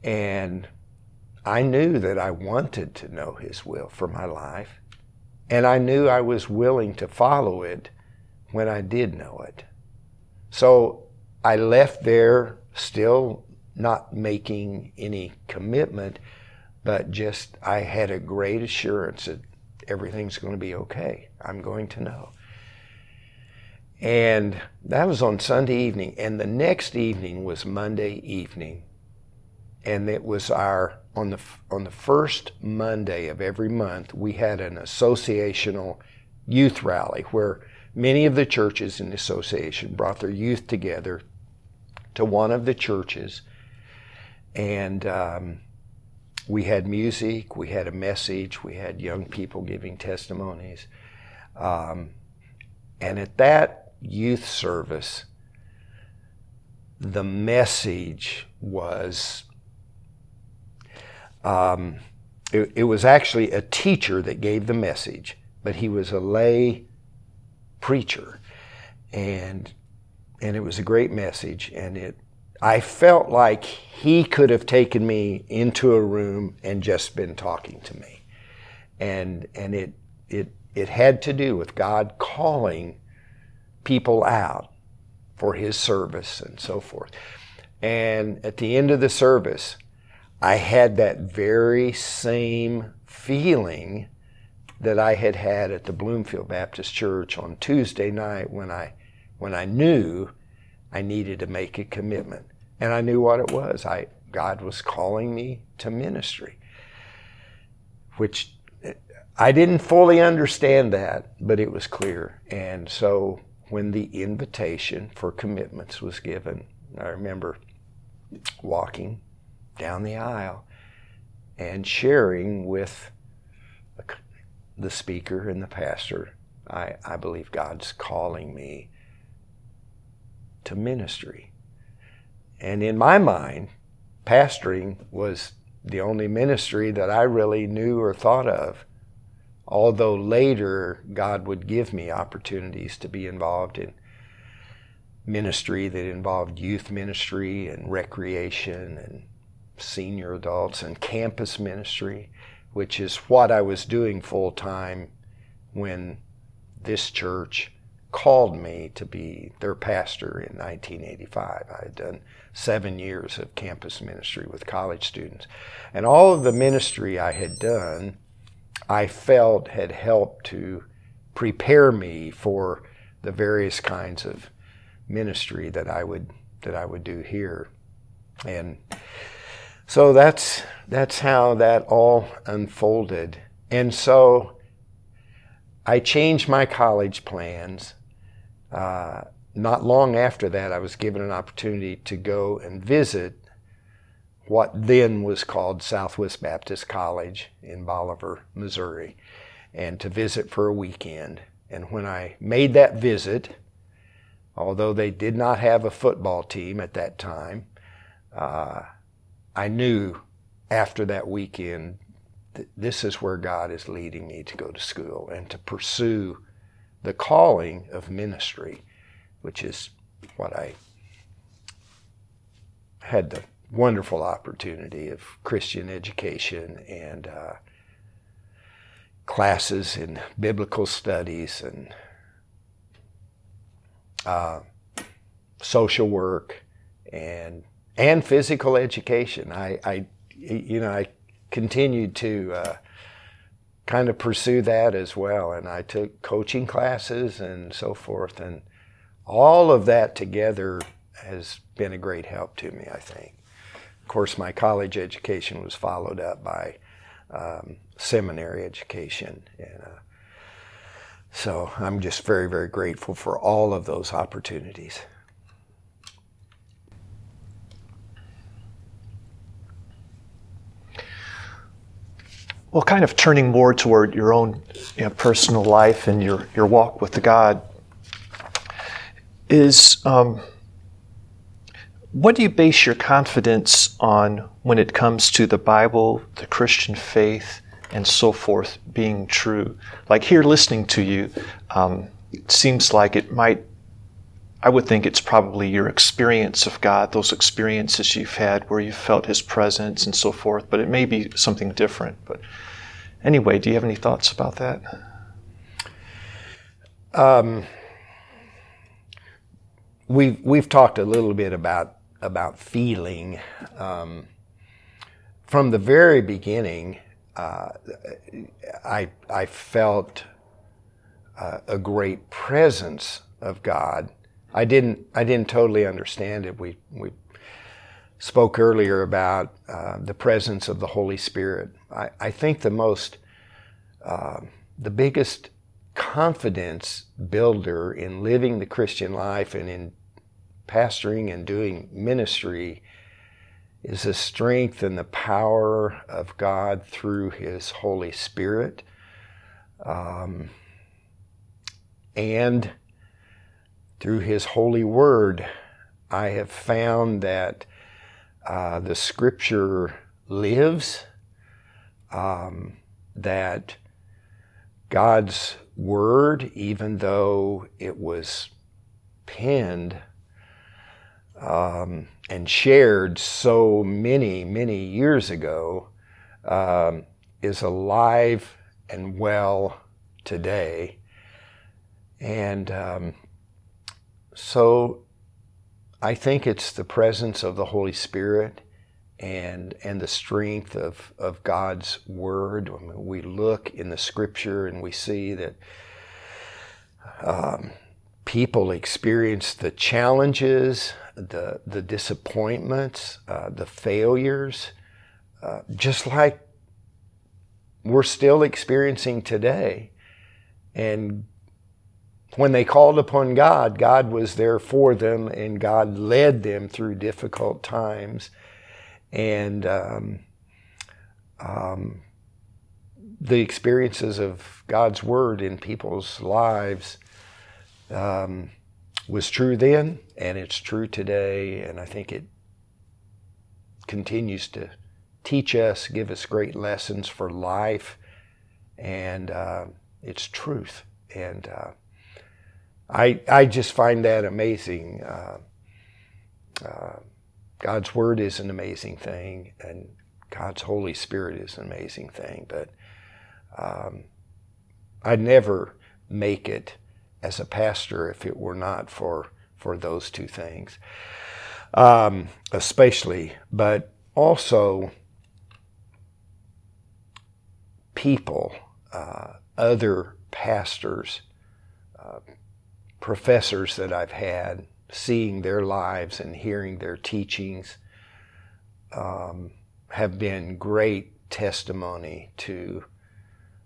And I knew that I wanted to know His will for my life. And I knew I was willing to follow it when I did know it. So I left there still not making any commitment, but just I had a great assurance that everything's going to be okay. I'm going to know. And that was on Sunday evening. And the next evening was Monday evening. And it was our, on the, on the first Monday of every month, we had an associational youth rally where many of the churches in the association brought their youth together to one of the churches. And um, we had music, we had a message, we had young people giving testimonies. Um, and at that youth service, the message was um, it, it, was actually a teacher that gave the message, but he was a lay preacher, and and it was a great message, and it I felt like he could have taken me into a room and just been talking to me, and and it it it had to do with God calling people out for his service and so forth. And at the end of the service, I had that very same feeling that I had had at the Bloomfield Baptist Church on Tuesday night when I when I knew I needed to make a commitment. And I knew what it was. I God was calling me to ministry. Which eh, I didn't fully understand that, but it was clear. And so when the invitation for commitments was given. I remember walking down the aisle and sharing with the speaker and the pastor, I, I believe God's calling me to ministry. And in my mind, pastoring was the only ministry that I really knew or thought of although later God would give me opportunities to be involved in ministry that involved youth ministry and recreation and senior adults and campus ministry, which is what I was doing full time when this church called me to be their pastor in 1985. I had done seven years of campus ministry with college students. And all of the ministry I had done I felt had helped to prepare me for the various kinds of ministry that I would that I would do here. And so that's that's how that all unfolded. And so I changed my college plans. Uh, not long after that, I was given an opportunity to go and visit what then was called Southwest Baptist College in Bolivar, Missouri, and to visit for a weekend. And when I made that visit, although they did not have a football team at that time, uh, I knew after that weekend that this is where God is leading me to go to school and to pursue the calling of ministry, which is what I had the wonderful opportunity of Christian education and uh, classes in biblical studies and uh, social work and and physical education. I, I you know I continued to uh, kind of pursue that as well, and I took coaching classes and so forth, and all of that together has been a great help to me. I think. Of course, my college education was followed up by um, seminary education. And, uh, so I'm just very, very grateful for all of those opportunities. Well, kind of turning more toward your own you know, personal life and your, your walk with God is. Um, what do you base your confidence on when it comes to the Bible, the Christian faith, and so forth being true? Like here, listening to you, um, it seems like it might. I would think it's probably your experience of God, those experiences you've had where you felt His presence and so forth, but it may be something different. But anyway, do you have any thoughts about that? Um, we've we've talked a little bit about about feeling. Um, from the very beginning, uh, I I felt uh, a great presence of God. I didn't I didn't totally understand it. We we spoke earlier about uh, the presence of the Holy Spirit. I, I think the most uh, the biggest confidence builder in living the Christian life and in pastoring and doing ministry is the strength and the power of God through His Holy Spirit. Um, and through His holy word, I have found that uh, the Scripture lives, um, that God's word, even though it was penned um, and shared so many, many years ago, um, is alive and well today. And um, so I think it's the presence of the Holy Spirit and and the strength of, of God's word. I mean, we look in the scripture and we see that um, people experience the challenges, the the disappointments, uh, the failures, uh, just like we're still experiencing today. And when they called upon God, God was there for them and God led them through difficult times. And um, um, the experiences of God's Word in people's lives um, was true then and it's true today. And I think it continues to teach us, give us great lessons for life. And uh, it's truth. And uh, I, I just find that amazing. Uh, uh, God's Word is an amazing thing, and God's Holy Spirit is an amazing thing, but um, I'd never make it as a pastor if it were not for, for those two things, um, especially, but also people, uh, other pastors, uh, professors that I've had, seeing their lives and hearing their teachings um, have been great testimony to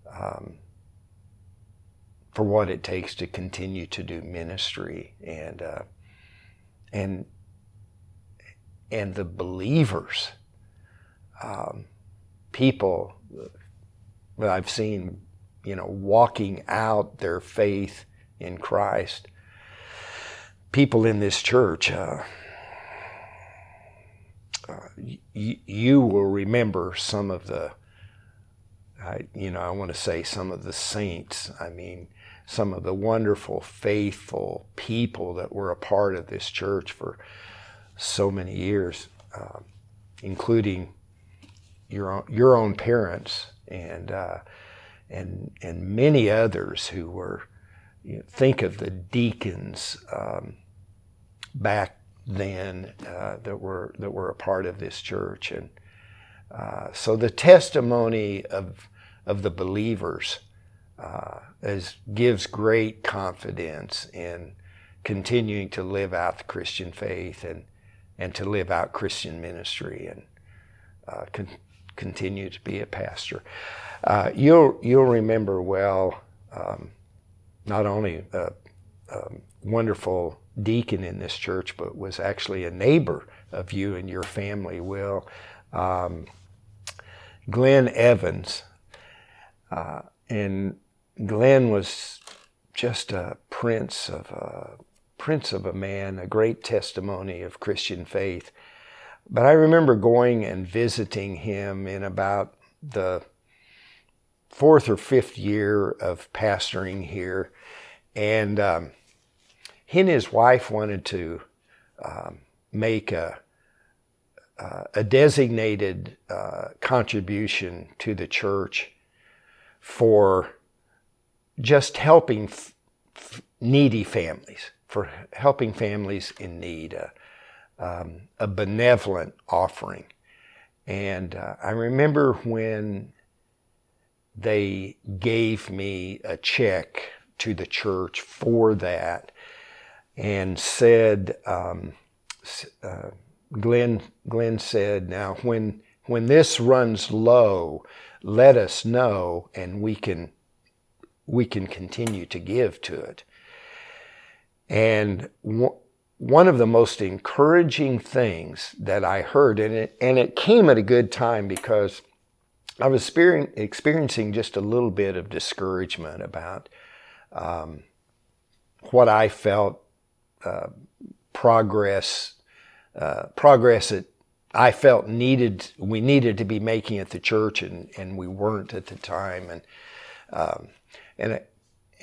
um, for what it takes to continue to do ministry and uh, and and the believers um, people that I've seen you know walking out their faith in Christ. People in this church, uh, uh, y- you will remember some of the, I, you know, I want to say some of the saints. I mean, some of the wonderful, faithful people that were a part of this church for so many years, uh, including your own, your own parents and uh, and and many others who were you know, think of the deacons um, back then uh, that were that were a part of this church, and uh, so the testimony of of the believers uh, is, gives great confidence in continuing to live out the Christian faith and and to live out Christian ministry and uh, con- continue to be a pastor. Uh, you'll you'll remember well. Um, not only a, a wonderful deacon in this church, but was actually a neighbor of you and your family, Will. Um, Glenn Evans. Uh, and Glenn was just a prince of a prince of a man, a great testimony of Christian faith. But I remember going and visiting him in about the fourth or fifth year of pastoring here, and um, he and his wife wanted to um, make a, uh, a designated uh, contribution to the church for just helping f- f- needy families, for helping families in need, uh, um, a benevolent offering. And uh, I remember when they gave me a check to the church for that and said, um, uh, Glenn, Glenn said, now when, when this runs low, let us know and we can, we can continue to give to it. And one of the most encouraging things that I heard, and it, and it came at a good time because I was experiencing just a little bit of discouragement about um, what I felt uh, progress uh, progress that I felt needed we needed to be making at the church and, and we weren't at the time and um, and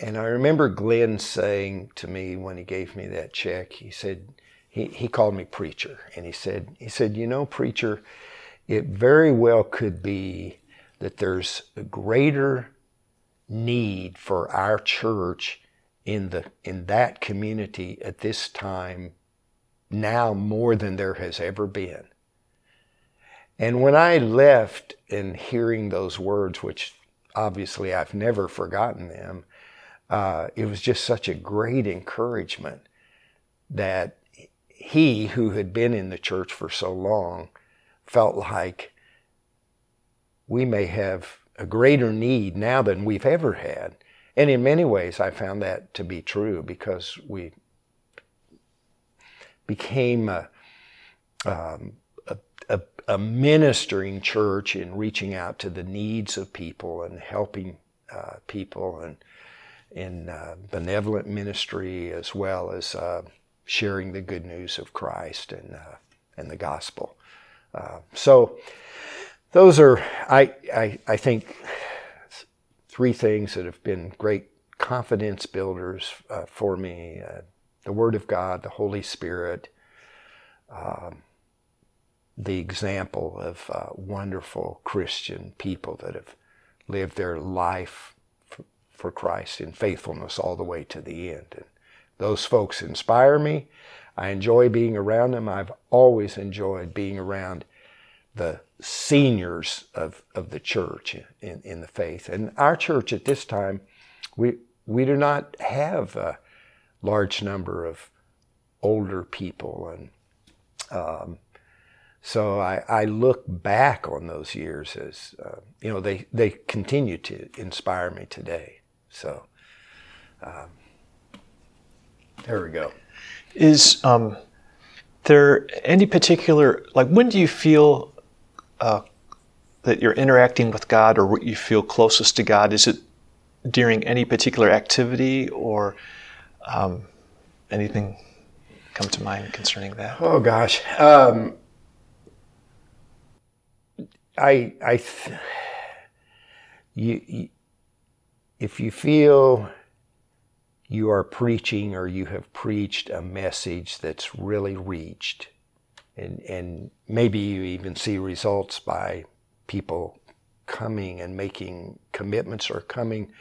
and I remember Glenn saying to me when he gave me that check, he said, he, he called me preacher. And he said, he said, you know, preacher, it very well could be that there's a greater need for our church in the in that community at this time now more than there has ever been. And when I left and hearing those words, which obviously I've never forgotten them, uh, it was just such a great encouragement that he, who had been in the church for so long, felt like we may have a greater need now than we've ever had. And in many ways, I found that to be true because we became a, um, a, a, a, ministering church in reaching out to the needs of people and helping uh, people and in uh, benevolent ministry as well as uh, sharing the good news of Christ and, uh, and the gospel. Uh, so those are, I, I, I think, three things that have been great confidence builders uh, for me uh, the Word of God, the Holy Spirit, um, the example of wonderful Christian people that have lived their life for Christ in faithfulness all the way to the end. And those folks inspire me. I enjoy being around them. I've always enjoyed being around the seniors of, of the church in, in the faith. And our church at this time, we, we do not have a large number of older people. And um, so I, I, look back on those years as, uh, you know, they, they continue to inspire me today. So um, there we go. Is um, there any particular, like, when do you feel uh, that you're interacting with God or what you feel closest to God? Is it during any particular activity or um, anything come to mind concerning that? Oh, gosh. Um, I, I, th- you, you if you feel you are preaching or you have preached a message that's really reached, and, and maybe you even see results by people coming and making commitments or coming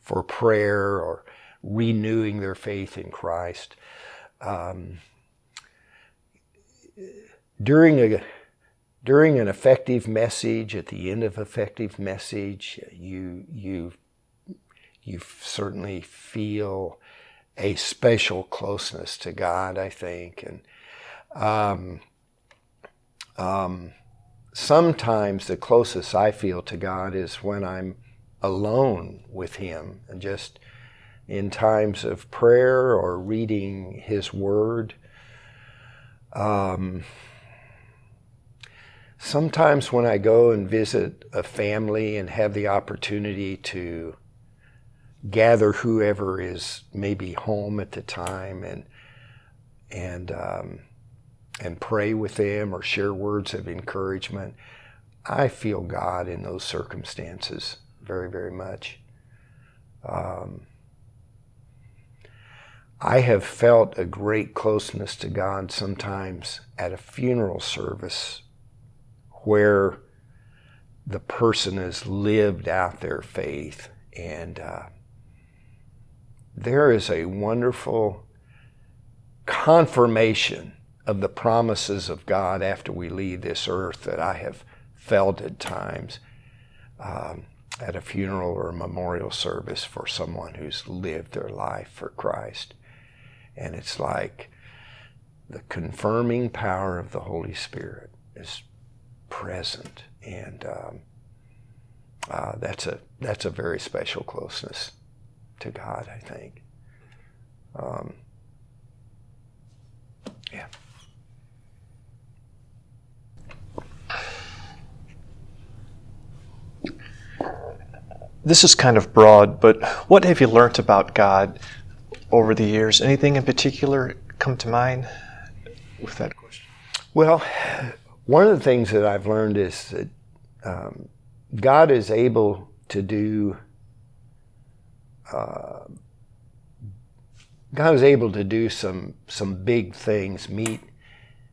for prayer or renewing their faith in Christ. Um, during a during an effective message, at the end of effective message, you you you certainly feel a special closeness to God, I think. And um, um, sometimes the closest I feel to God is when I'm alone with Him and just in times of prayer or reading His Word. Um, sometimes when I go and visit a family and have the opportunity to gather whoever is maybe home at the time and and um, and pray with them or share words of encouragement. I feel God in those circumstances very very much. Um, I have felt a great closeness to God sometimes at a funeral service where the person has lived out their faith and uh, there is a wonderful confirmation of the promises of God after we leave this earth that I have felt at times um, at a funeral or a memorial service for someone who's lived their life for Christ. And it's like the confirming power of the Holy Spirit is present. And um, uh, that's, a, that's a very special closeness to God, I think. Um, yeah. This is kind of broad, but what have you learned about God over the years? Anything in particular come to mind with that question? Well, one of the things that I've learned is that um, God is able to do. Uh, God is able to do some some big things, meet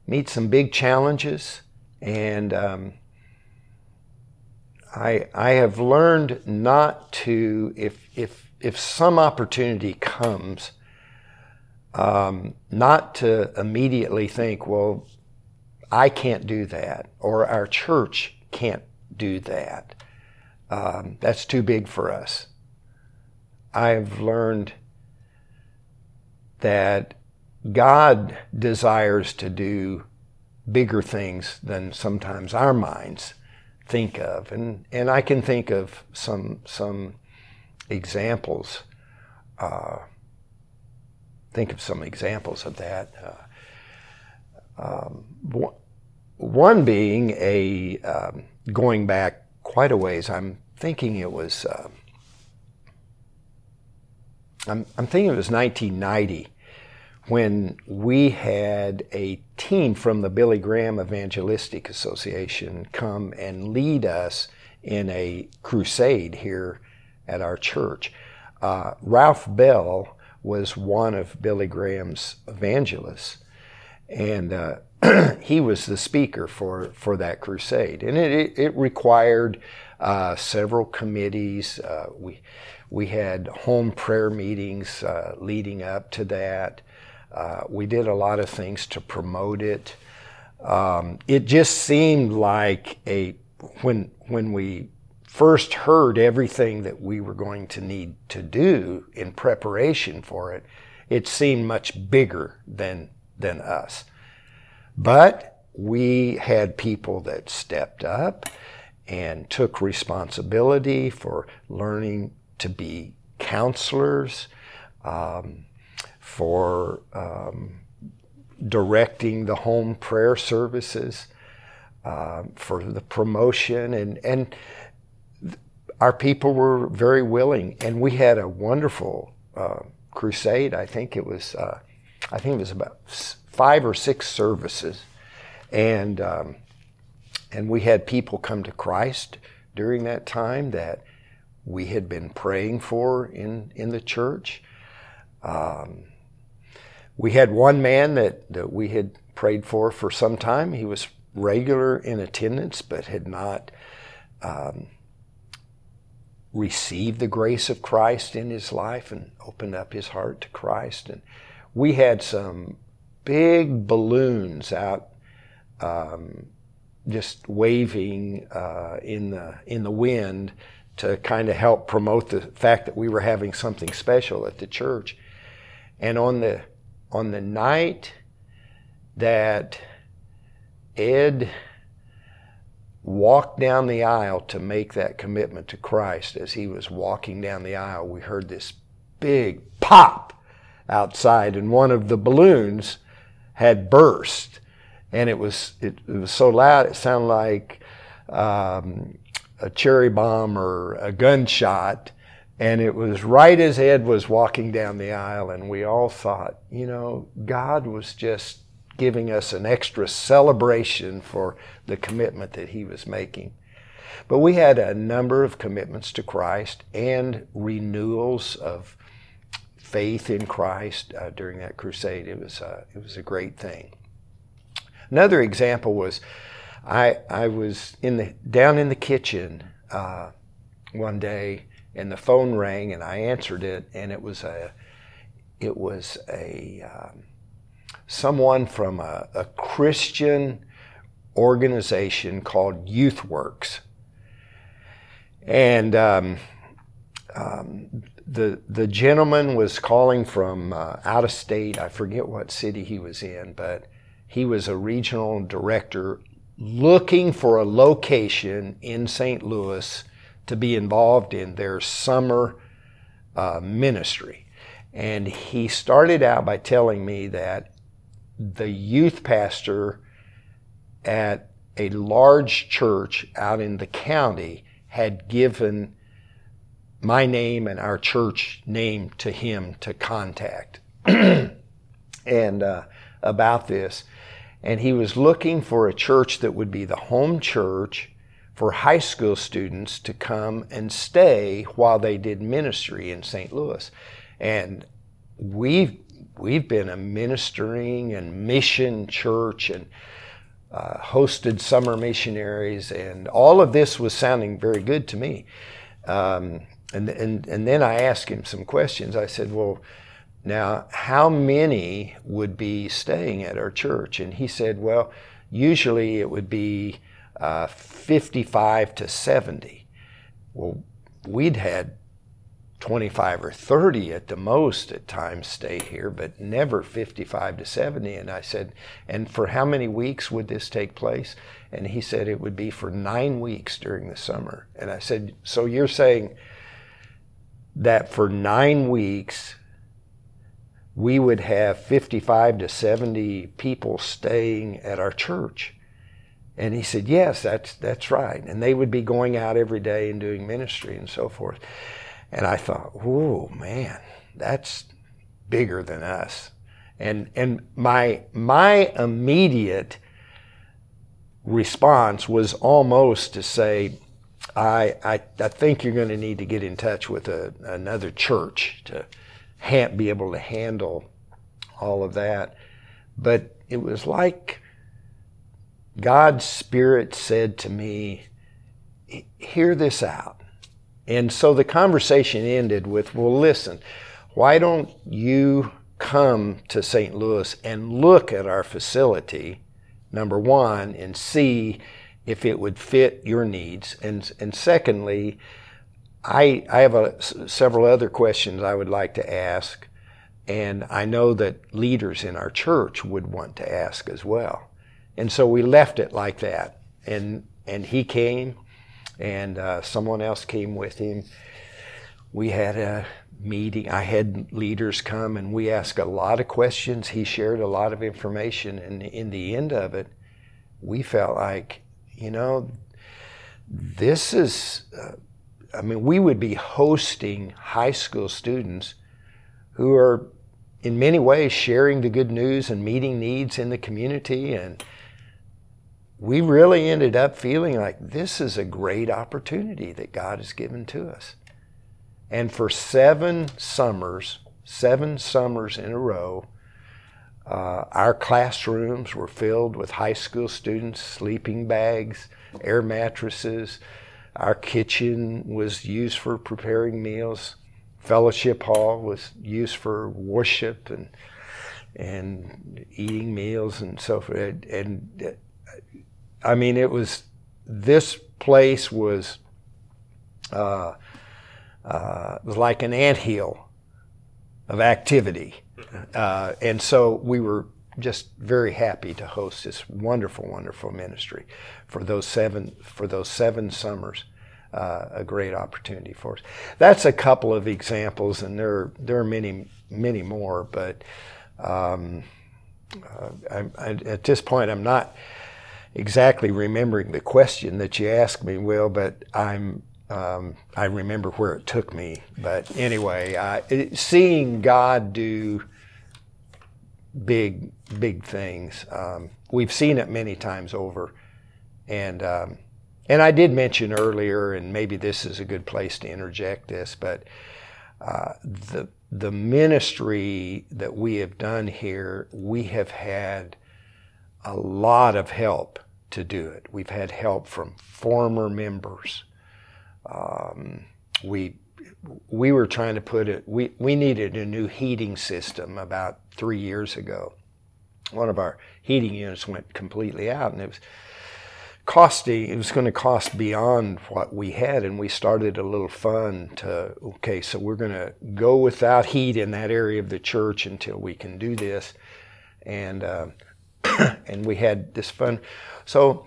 meet some big challenges, and um, I, I have learned not to, if, if, if some opportunity comes, um, not to immediately think, well, I can't do that, or our church can't do that. Um, that's too big for us. I've learned that God desires to do bigger things than sometimes our minds think of, and and I can think of some some examples. Uh, think of some examples of that. Uh, um, one being a um, going back quite a ways. I'm thinking it was. Uh, I'm, I'm thinking it was 1990 when we had a team from the Billy Graham Evangelistic Association come and lead us in a crusade here at our church. Uh, Ralph Bell was one of Billy Graham's evangelists, and uh, he was the speaker for, for that crusade. And it, it required uh, several committees. Uh, we, we had home prayer meetings uh, leading up to that. Uh, we did a lot of things to promote it. Um, it just seemed like a when when we first heard everything that we were going to need to do in preparation for it, it seemed much bigger than than us. But we had people that stepped up and took responsibility for learning to be counselors. Um, for um, directing the home prayer services, uh, for the promotion, and and our people were very willing, and we had a wonderful uh, crusade. I think it was, uh, I think it was about five or six services, and um, and we had people come to Christ during that time that we had been praying for in in the church. Um, we had one man that, that we had prayed for for some time. He was regular in attendance, but had not um, received the grace of Christ in his life and opened up his heart to Christ. And we had some big balloons out, um, just waving uh, in the in the wind to kind of help promote the fact that we were having something special at the church. And on the on the night that Ed walked down the aisle to make that commitment to Christ, as he was walking down the aisle, we heard this big pop outside, and one of the balloons had burst. And it was, it, it was so loud, it sounded like um, a cherry bomb or a gunshot. And it was right as Ed was walking down the aisle, and we all thought, you know, God was just giving us an extra celebration for the commitment that he was making. But we had a number of commitments to Christ and renewals of faith in Christ uh, during that crusade. It was, uh, it was a great thing. Another example was I, I was in the, down in the kitchen uh, one day and the phone rang and I answered it and it was a it was a um, someone from a, a Christian organization called YouthWorks, and um, um, the the gentleman was calling from uh, out of state. I forget what city he was in, but he was a regional director looking for a location in St. Louis to be involved in their summer uh, ministry. And he started out by telling me that the youth pastor at a large church out in the county had given my name and our church name to him to contact and uh, about this and he was looking for a church that would be the home church for high school students to come and stay while they did ministry in St. Louis. And we've we've been a ministering and mission church and uh, hosted summer missionaries, and all of this was sounding very good to me. Um, and, and, and then I asked him some questions. I said, Well, now, how many would be staying at our church? And he said, well, usually it would be uh, 55 to 70. Well, we'd had 25 or 30 at the most at times stay here, but never 55 to 70. And I said, and for how many weeks would this take place? And he said it would be for nine weeks during the summer. And I said, so you're saying that for nine weeks, we would have 55 to 70 people staying at our church. And he said, Yes, that's, that's right. And they would be going out every day and doing ministry and so forth. And I thought, Whoa, man, that's bigger than us. And, and my, my immediate response was almost to say, I, I, I think you're going to need to get in touch with a, another church to ha- be able to handle all of that. But it was like God's Spirit said to me, Hear this out. And so the conversation ended with, Well, listen, why don't you come to St. Louis and look at our facility, number one, and see if it would fit your needs? And, and secondly, I, I have a, several other questions I would like to ask, and I know that leaders in our church would want to ask as well. And so we left it like that. And, and he came, and uh, someone else came with him. We had a meeting. I had leaders come, and we asked a lot of questions. He shared a lot of information. And in the end of it, we felt like, you know, this is. Uh, I mean, we would be hosting high school students who are, in many ways, sharing the good news and meeting needs in the community. And we really ended up feeling like this is a great opportunity that God has given to us. And for seven summers, seven summers in a row, uh, our classrooms were filled with high school students, sleeping bags, air mattresses, our kitchen was used for preparing meals. Fellowship hall was used for worship and and eating meals and so forth. And I mean, it was this place was uh, uh, was like an anthill of activity, uh, and so we were just very happy to host this wonderful, wonderful ministry for those seven for those seven summers. Uh, a great opportunity for us. That's a couple of examples, and there there are many many more. But um, uh, I, I, at this point, I'm not exactly remembering the question that you asked me, Will, but I'm um, I remember where it took me. But anyway, I, it, seeing God do big big things, um, we've seen it many times over, and um, and I did mention earlier, and maybe this is a good place to interject this, but uh, the the ministry that we have done here, we have had a lot of help to do it. We've had help from former members. Um, we we were trying to put it. We we needed a new heating system about three years ago. One of our heating units went completely out, and it was costing. It was going to cost beyond what we had, and we started a little fund to. Okay, so we're going to go without heat in that area of the church until we can do this, and uh, and we had this fund. So.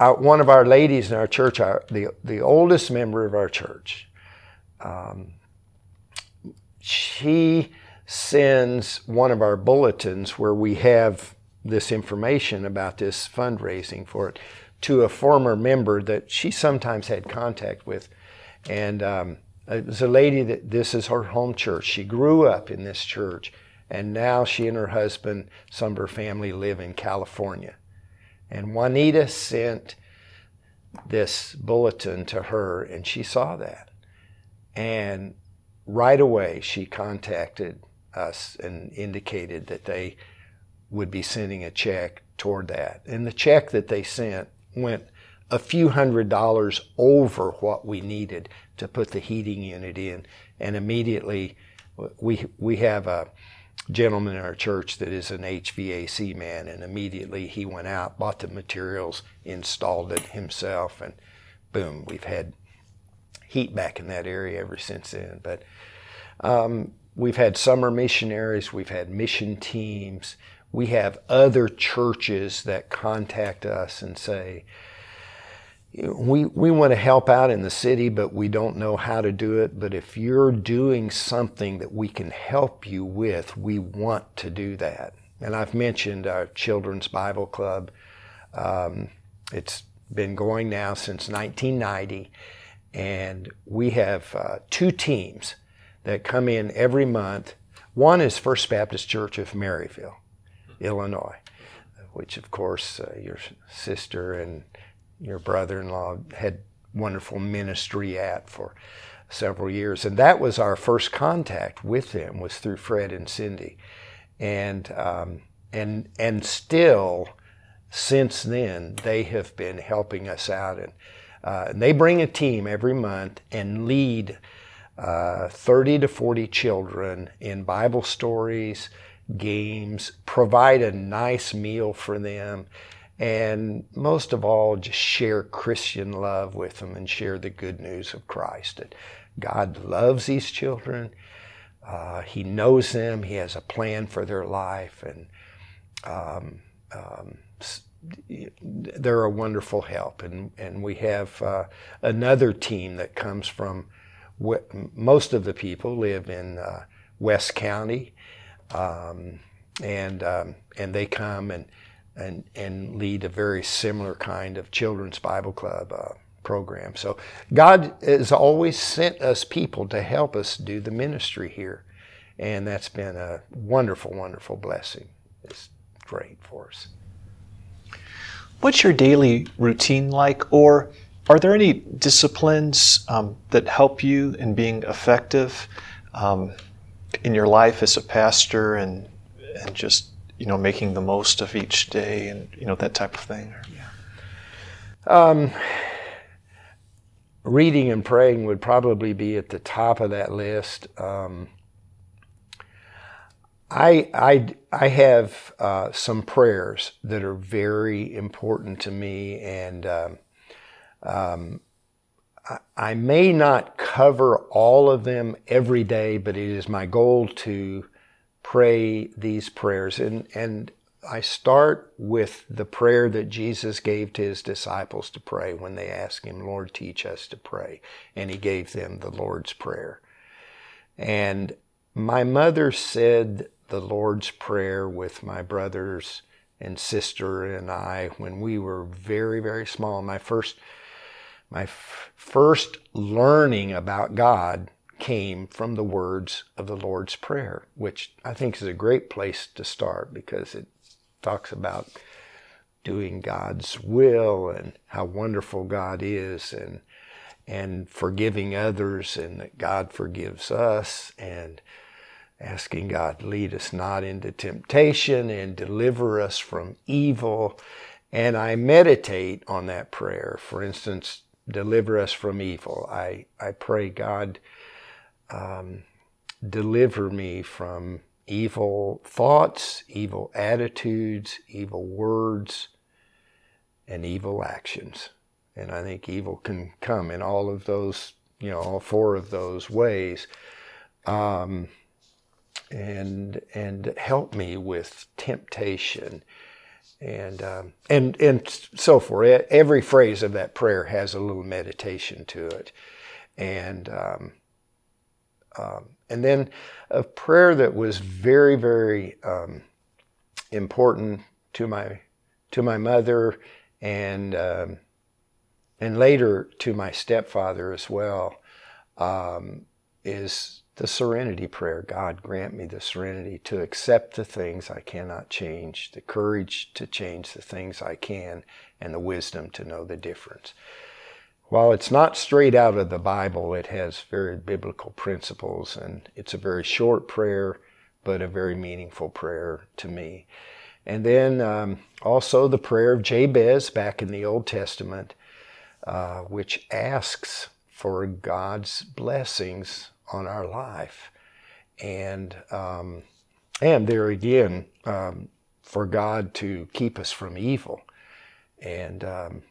Uh, one of our ladies in our church, our, the, the oldest member of our church, um, she sends one of our bulletins where we have this information about this fundraising for it to a former member that she sometimes had contact with. And um, it was a lady that this is her home church. She grew up in this church, and now she and her husband, some of her family, live in California. And Juanita sent this bulletin to her, and she saw that. And right away, she contacted us and indicated that they would be sending a check toward that. And the check that they sent went a few hundred dollars over what we needed to put the heating unit in. And immediately, we, we have a gentleman in our church that is an HVAC man, and immediately he went out, bought the materials, installed it himself, and boom, we've had heat back in that area ever since then. But um, we've had summer missionaries, we've had mission teams, we have other churches that contact us and say, we, we want to help out in the city, but we don't know how to do it. But if you're doing something that we can help you with, we want to do that. And I've mentioned our Children's Bible Club. Um, it's been going now since 1990. And we have uh, two teams that come in every month. One is First Baptist Church of Maryville, Illinois, which, of course, uh, your sister and your brother-in-law had wonderful ministry at for several years, and that was our first contact with them was through Fred and Cindy, and um, and and still since then they have been helping us out. And uh, and they bring a team every month and lead uh, 30 to 40 children in Bible stories, games, provide a nice meal for them, and most of all, just share Christian love with them and share the good news of Christ. That God loves these children, uh, He knows them, He has a plan for their life, and um, um, they're a wonderful help. And, and we have uh, another team that comes from most of the people live in uh, West County, um, and um, and they come and and and lead a very similar kind of children's Bible club uh, program. So God has always sent us people to help us do the ministry here, and that's been a wonderful, wonderful blessing. It's great for us. What's your daily routine like, or are there any disciplines um, that help you in being effective um, in your life as a pastor and and just you know making the most of each day and you know that type of thing? Yeah. Um, reading and praying would probably be at the top of that list. Um, I, I, I have uh, some prayers that are very important to me, and um, um, I, I, may not cover all of them every day, but it is my goal to pray these prayers. And, and I start with the prayer that Jesus gave to his disciples to pray when they asked him, Lord, teach us to pray. And he gave them the Lord's Prayer. And my mother said the Lord's Prayer with my brothers and sister and I when we were very, very small. My first my f- first learning about God came from the words of the Lord's Prayer, which I think is a great place to start because it talks about doing God's will and how wonderful God is and and forgiving others and that God forgives us and asking God lead us not into temptation and deliver us from evil and I meditate on that prayer for instance deliver us from evil. I, I pray, God, um, deliver me from evil thoughts, evil attitudes, evil words, and evil actions. And I think evil can come in all of those, you know, all four of those ways. Um, and and help me with temptation and um, and and so forth. Every phrase of that prayer has a little meditation to it, and um, um, and then a prayer that was very very um, important to my to my mother and um, and later to my stepfather as well um, is the serenity prayer. God grant me the serenity to accept the things I cannot change, the courage to change the things I can, and the wisdom to know the difference. While it's not straight out of the Bible, it has very biblical principles, and it's a very short prayer, but a very meaningful prayer to me. And then um, also the prayer of Jabez back in the Old Testament, uh, which asks for God's blessings on our life. And, um, and there again, um, for God to keep us from evil and, um,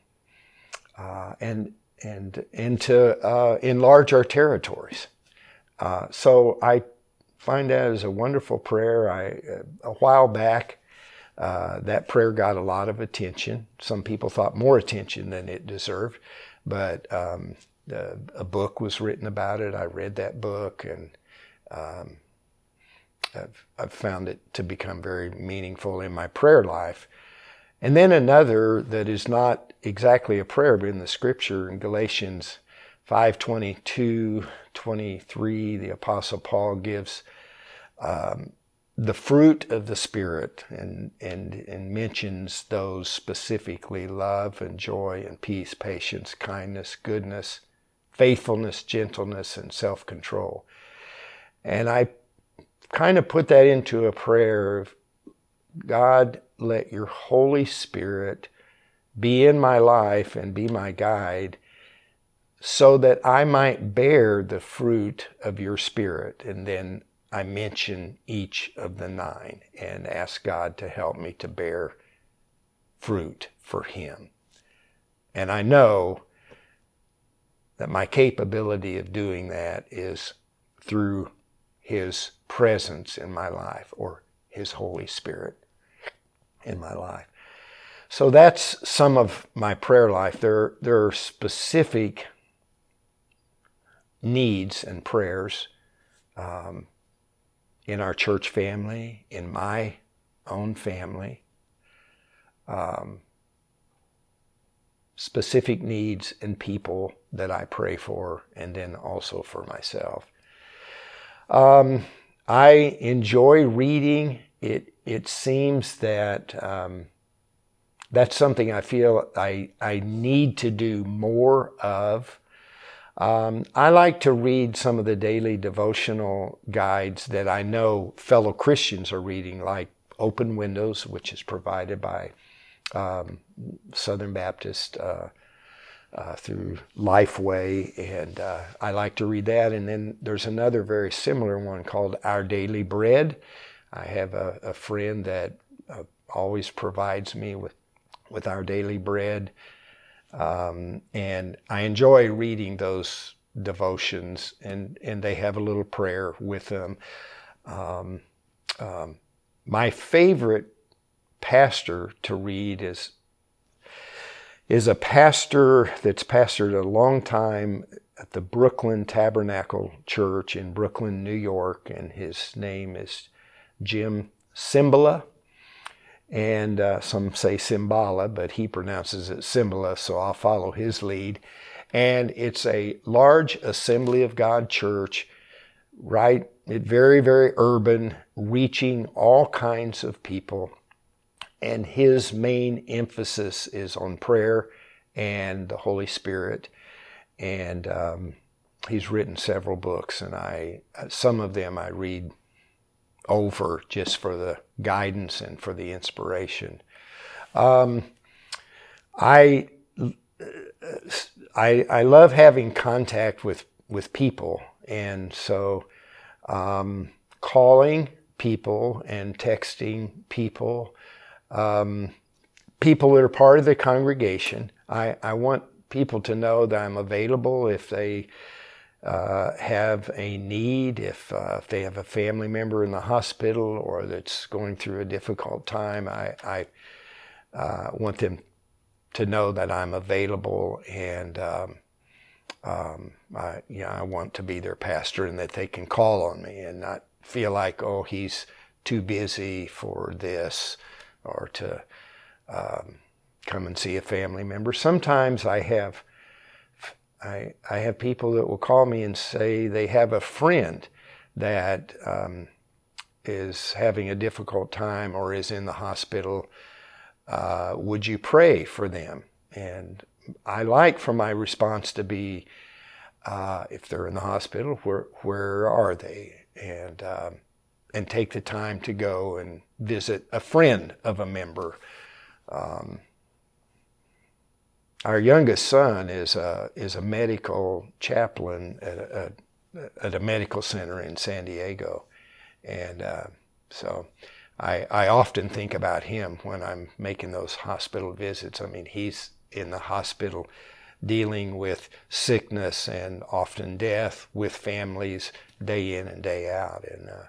uh, and, and, and to uh, enlarge our territories. Uh, so I find that as a wonderful prayer. I, uh, a while back, uh, that prayer got a lot of attention. Some people thought more attention than it deserved, but um, a book was written about it. I read that book and um, I've, I've found it to become very meaningful in my prayer life. And then another that is not exactly a prayer, but in the scripture in Galatians 5:22, 23, the Apostle Paul gives um, the fruit of the Spirit and, and, and mentions those specifically love and joy and peace, patience, kindness, goodness, faithfulness, gentleness, and self control. And I kind of put that into a prayer God, let your Holy Spirit be in my life and be my guide so that I might bear the fruit of your Spirit. And then I mention each of the nine and ask God to help me to bear fruit for Him. And I know that my capability of doing that is through His presence in my life or His Holy Spirit in my life. So that's some of my prayer life. There, there are specific needs and prayers um, in our church family, in my own family. Um, specific needs and people that I pray for, and then also for myself. Um, I enjoy reading. It it seems that um, that's something I feel I I need to do more of. Um, I like to read some of the daily devotional guides that I know fellow Christians are reading, like Open Windows, which is provided by um, Southern Baptist uh, uh, through Lifeway, and uh, I like to read that. And then there's another very similar one called Our Daily Bread. I have a, a friend that uh, always provides me with with Our Daily Bread, um, and I enjoy reading those devotions, and and they have a little prayer with them. Um, um, my favorite pastor to read is is a pastor that's pastored a long time at the Brooklyn Tabernacle Church in Brooklyn, New York, and his name is Jim Cymbala. And uh, some say Cymbala, but he pronounces it Cymbala, so I'll follow his lead. And it's a large Assembly of God church, right? It very, very urban, reaching all kinds of people and his main emphasis is on prayer and the Holy Spirit. And um, he's written several books, and I some of them I read over just for the guidance and for the inspiration. Um, I I, I love having contact with, with people. And so um, calling people and texting people, um, people that are part of the congregation. I, I want people to know that I'm available if they uh, have a need, if, uh, if they have a family member in the hospital or that's going through a difficult time. I, I uh, want them to know that I'm available and um, um, I, you know, I want to be their pastor and that they can call on me and not feel like, oh, he's too busy for this or to um, come and see a family member. Sometimes I have I, I have people that will call me and say they have a friend that um, is having a difficult time or is in the hospital uh, would you pray for them? And I like for my response to be, uh, if they're in the hospital, where where are they? And um, and take the time to go and visit a friend of a member. Um, our youngest son is a is a medical chaplain at a, at a medical center in San Diego, and uh, so I, I often think about him when I'm making those hospital visits. I mean, he's in the hospital dealing with sickness and often death with families day in and day out. And uh,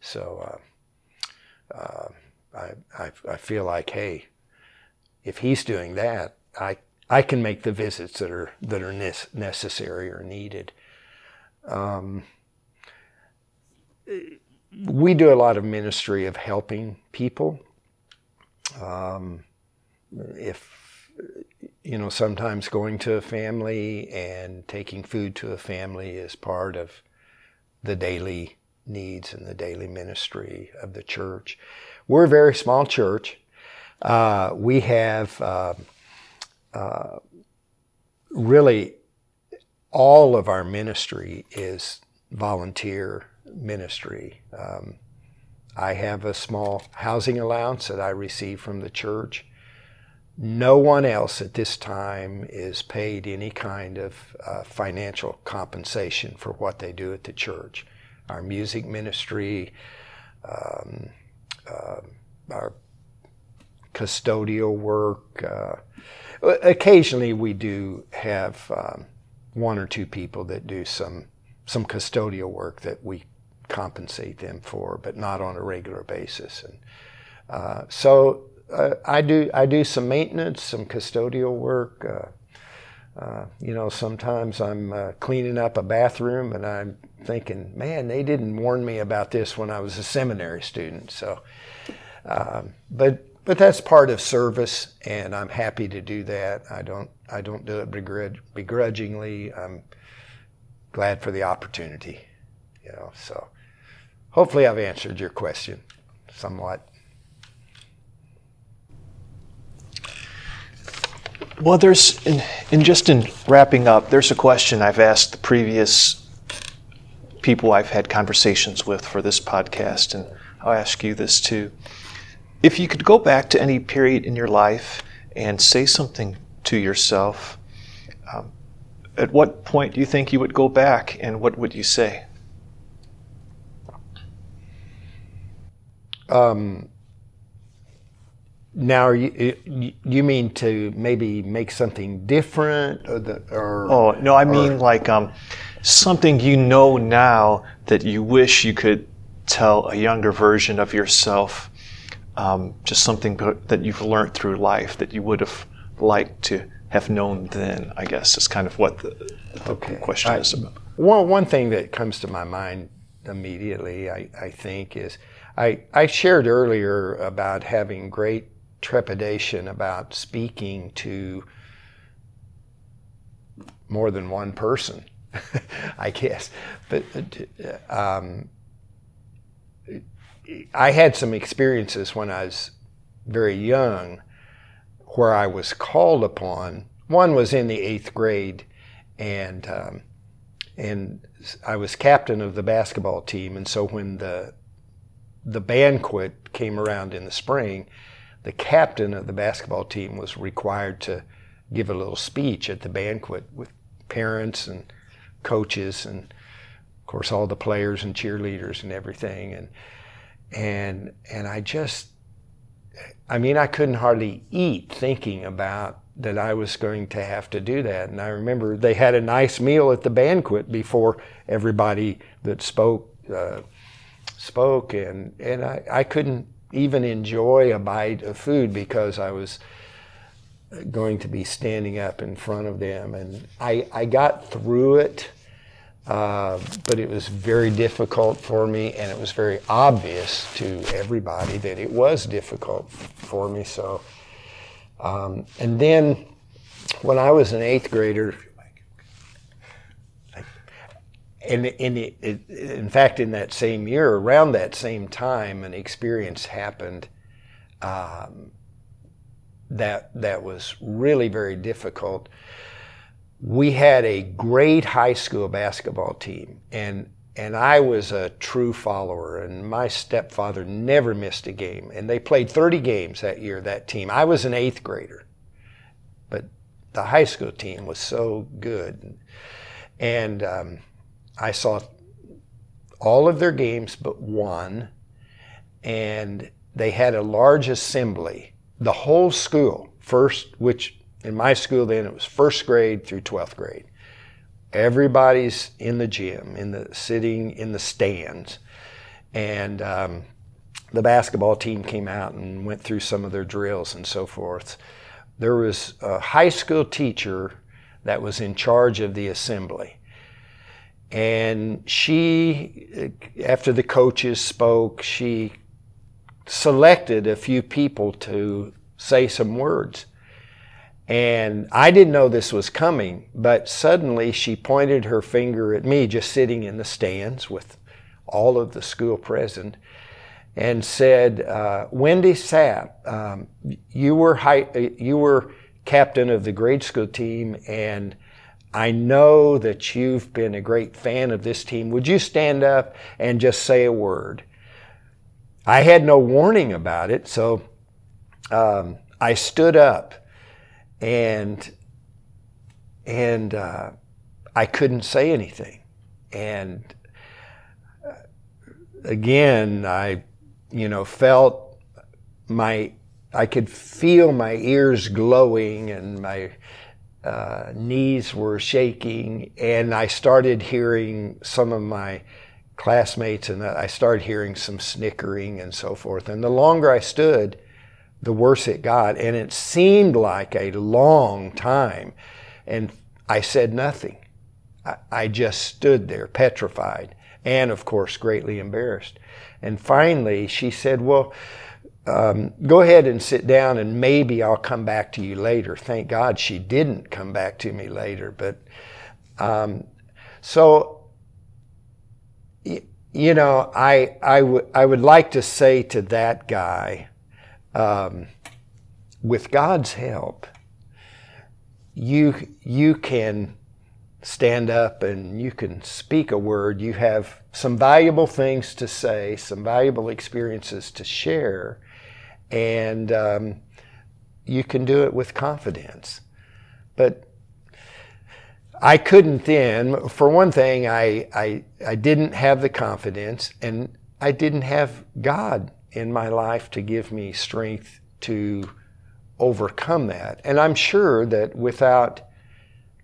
so uh, uh, I, I, I feel like, hey, if he's doing that, I, I can make the visits that are, that are necessary or needed. Um, we do a lot of ministry of helping people. Um, if you know, sometimes going to a family and taking food to a family is part of the daily needs and the daily ministry of the church. We're a very small church. Uh, we have uh, uh, really all of our ministry is volunteer ministry. Um, I have a small housing allowance that I receive from the church. No one else at this time is paid any kind of uh, financial compensation for what they do at the church. Our music ministry, um, uh, our custodial work. Occasionally, we do have um, one or two people that do some some custodial work that we compensate them for, but not on a regular basis. And uh, so uh, I do I do some maintenance, some custodial work. Uh, uh you know, sometimes I'm uh, cleaning up a bathroom and I'm thinking, man, they didn't warn me about this when I was a seminary student. So, um, but but that's part of service, and I'm happy to do that. I don't I don't do it begrudg- begrudgingly. I'm glad for the opportunity, you know. So. Hopefully, I've answered your question somewhat. Well, there's, in, in, just in wrapping up, there's a question I've asked the previous people I've had conversations with for this podcast, and I'll ask you this too. If you could go back to any period in your life and say something to yourself, um, at what point do you think you would go back, and what would you say? Um, now, you, you mean to maybe make something different, or, the, or oh no, I mean or, like um, something you know now that you wish you could tell a younger version of yourself. Um, just something that you've learned through life that you would have liked to have known then. I guess is kind of what the, the okay. question I, is about. One one thing that comes to my mind immediately, I, I think, is I, I shared earlier about having great trepidation about speaking to more than one person, I guess. But um, I had some experiences when I was very young where I was called upon. One was in the eighth grade, and um, and I was captain of the basketball team. And so when the the banquet came around in the spring, the captain of the basketball team was required to give a little speech at the banquet with parents and coaches and of course all the players and cheerleaders and everything and and and I just I mean I couldn't hardly eat thinking about that I was going to have to do that and I remember they had a nice meal at the banquet before everybody that spoke uh, spoke and and I, I couldn't even enjoy a bite of food because I was going to be standing up in front of them. And I, I got through it, uh, but it was very difficult for me, and it was very obvious to everybody that it was difficult for me. So, um, and then when I was an eighth grader, and in, in, in fact, in that same year, around that same time, an experience happened um, that that was really very difficult. We had a great high school basketball team, and and I was a true follower. And my stepfather never missed a game, and they played 30 games that year. That team. I was an eighth grader, but the high school team was so good, and um, I saw all of their games but one, and they had a large assembly the whole school, first, which in my school then it was first grade through 12th grade. Everybody's in the gym, in the sitting in the stands, and um, the basketball team came out and went through some of their drills and so forth. There was a high school teacher that was in charge of the assembly. And she, after the coaches spoke, she selected a few people to say some words. And I didn't know this was coming, but suddenly she pointed her finger at me, just sitting in the stands with all of the school present, and said, uh, "Wendy Sapp, um, you were high, you were captain of the grade school team, and I know that you've been a great fan of this team. Would you stand up and just say a word?" I had no warning about it, so um, I stood up and and uh, I couldn't say anything. And uh, again, I you know felt my I could feel my ears glowing and my uh, knees were shaking, and I started hearing some of my classmates, and I started hearing some snickering and so forth. And the longer I stood, the worse it got. And it seemed like a long time. And I said nothing. I, I just stood there petrified and, of course, greatly embarrassed. And finally, she said, Well, um, go ahead and sit down and maybe I'll come back to you later. Thank God she didn't come back to me later. But um, so you know, I, I, w- I would like to say to that guy, um, with God's help, you, you can stand up and you can speak a word. You have some valuable things to say, some valuable experiences to share, and um, you can do it with confidence. But I couldn't then, for one thing, I, I, I didn't have the confidence and I didn't have God in my life to give me strength to overcome that. And I'm sure that without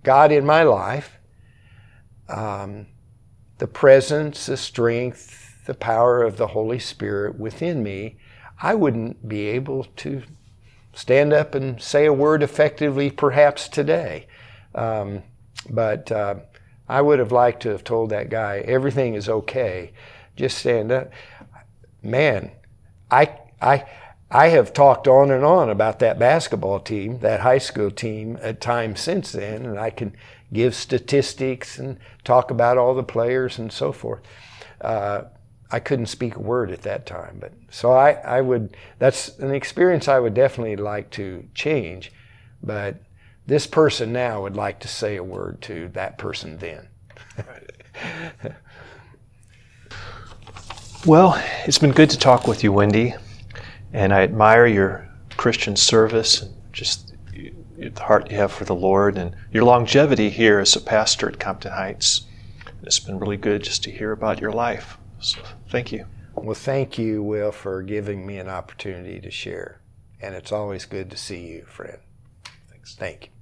God in my life, um, the presence, the strength, the power of the Holy Spirit within me, I wouldn't be able to stand up and say a word effectively perhaps today. Um, but uh, I would have liked to have told that guy, everything is okay. Just stand up. Man, I, I, I have talked on and on about that basketball team, that high school team, at times since then, and I can give statistics and talk about all the players and so forth. Uh, I couldn't speak a word at that time, but so I, I would. That's an experience I would definitely like to change, but this person now would like to say a word to that person then. well, it's been good to talk with you, Wendy, and I admire your Christian service and just the heart you have for the Lord and your longevity here as a pastor at Compton Heights. It's been really good just to hear about your life. So thank you. Well, thank you, Will, for giving me an opportunity to share. And it's always good to see you, friend. Thanks. Thank you.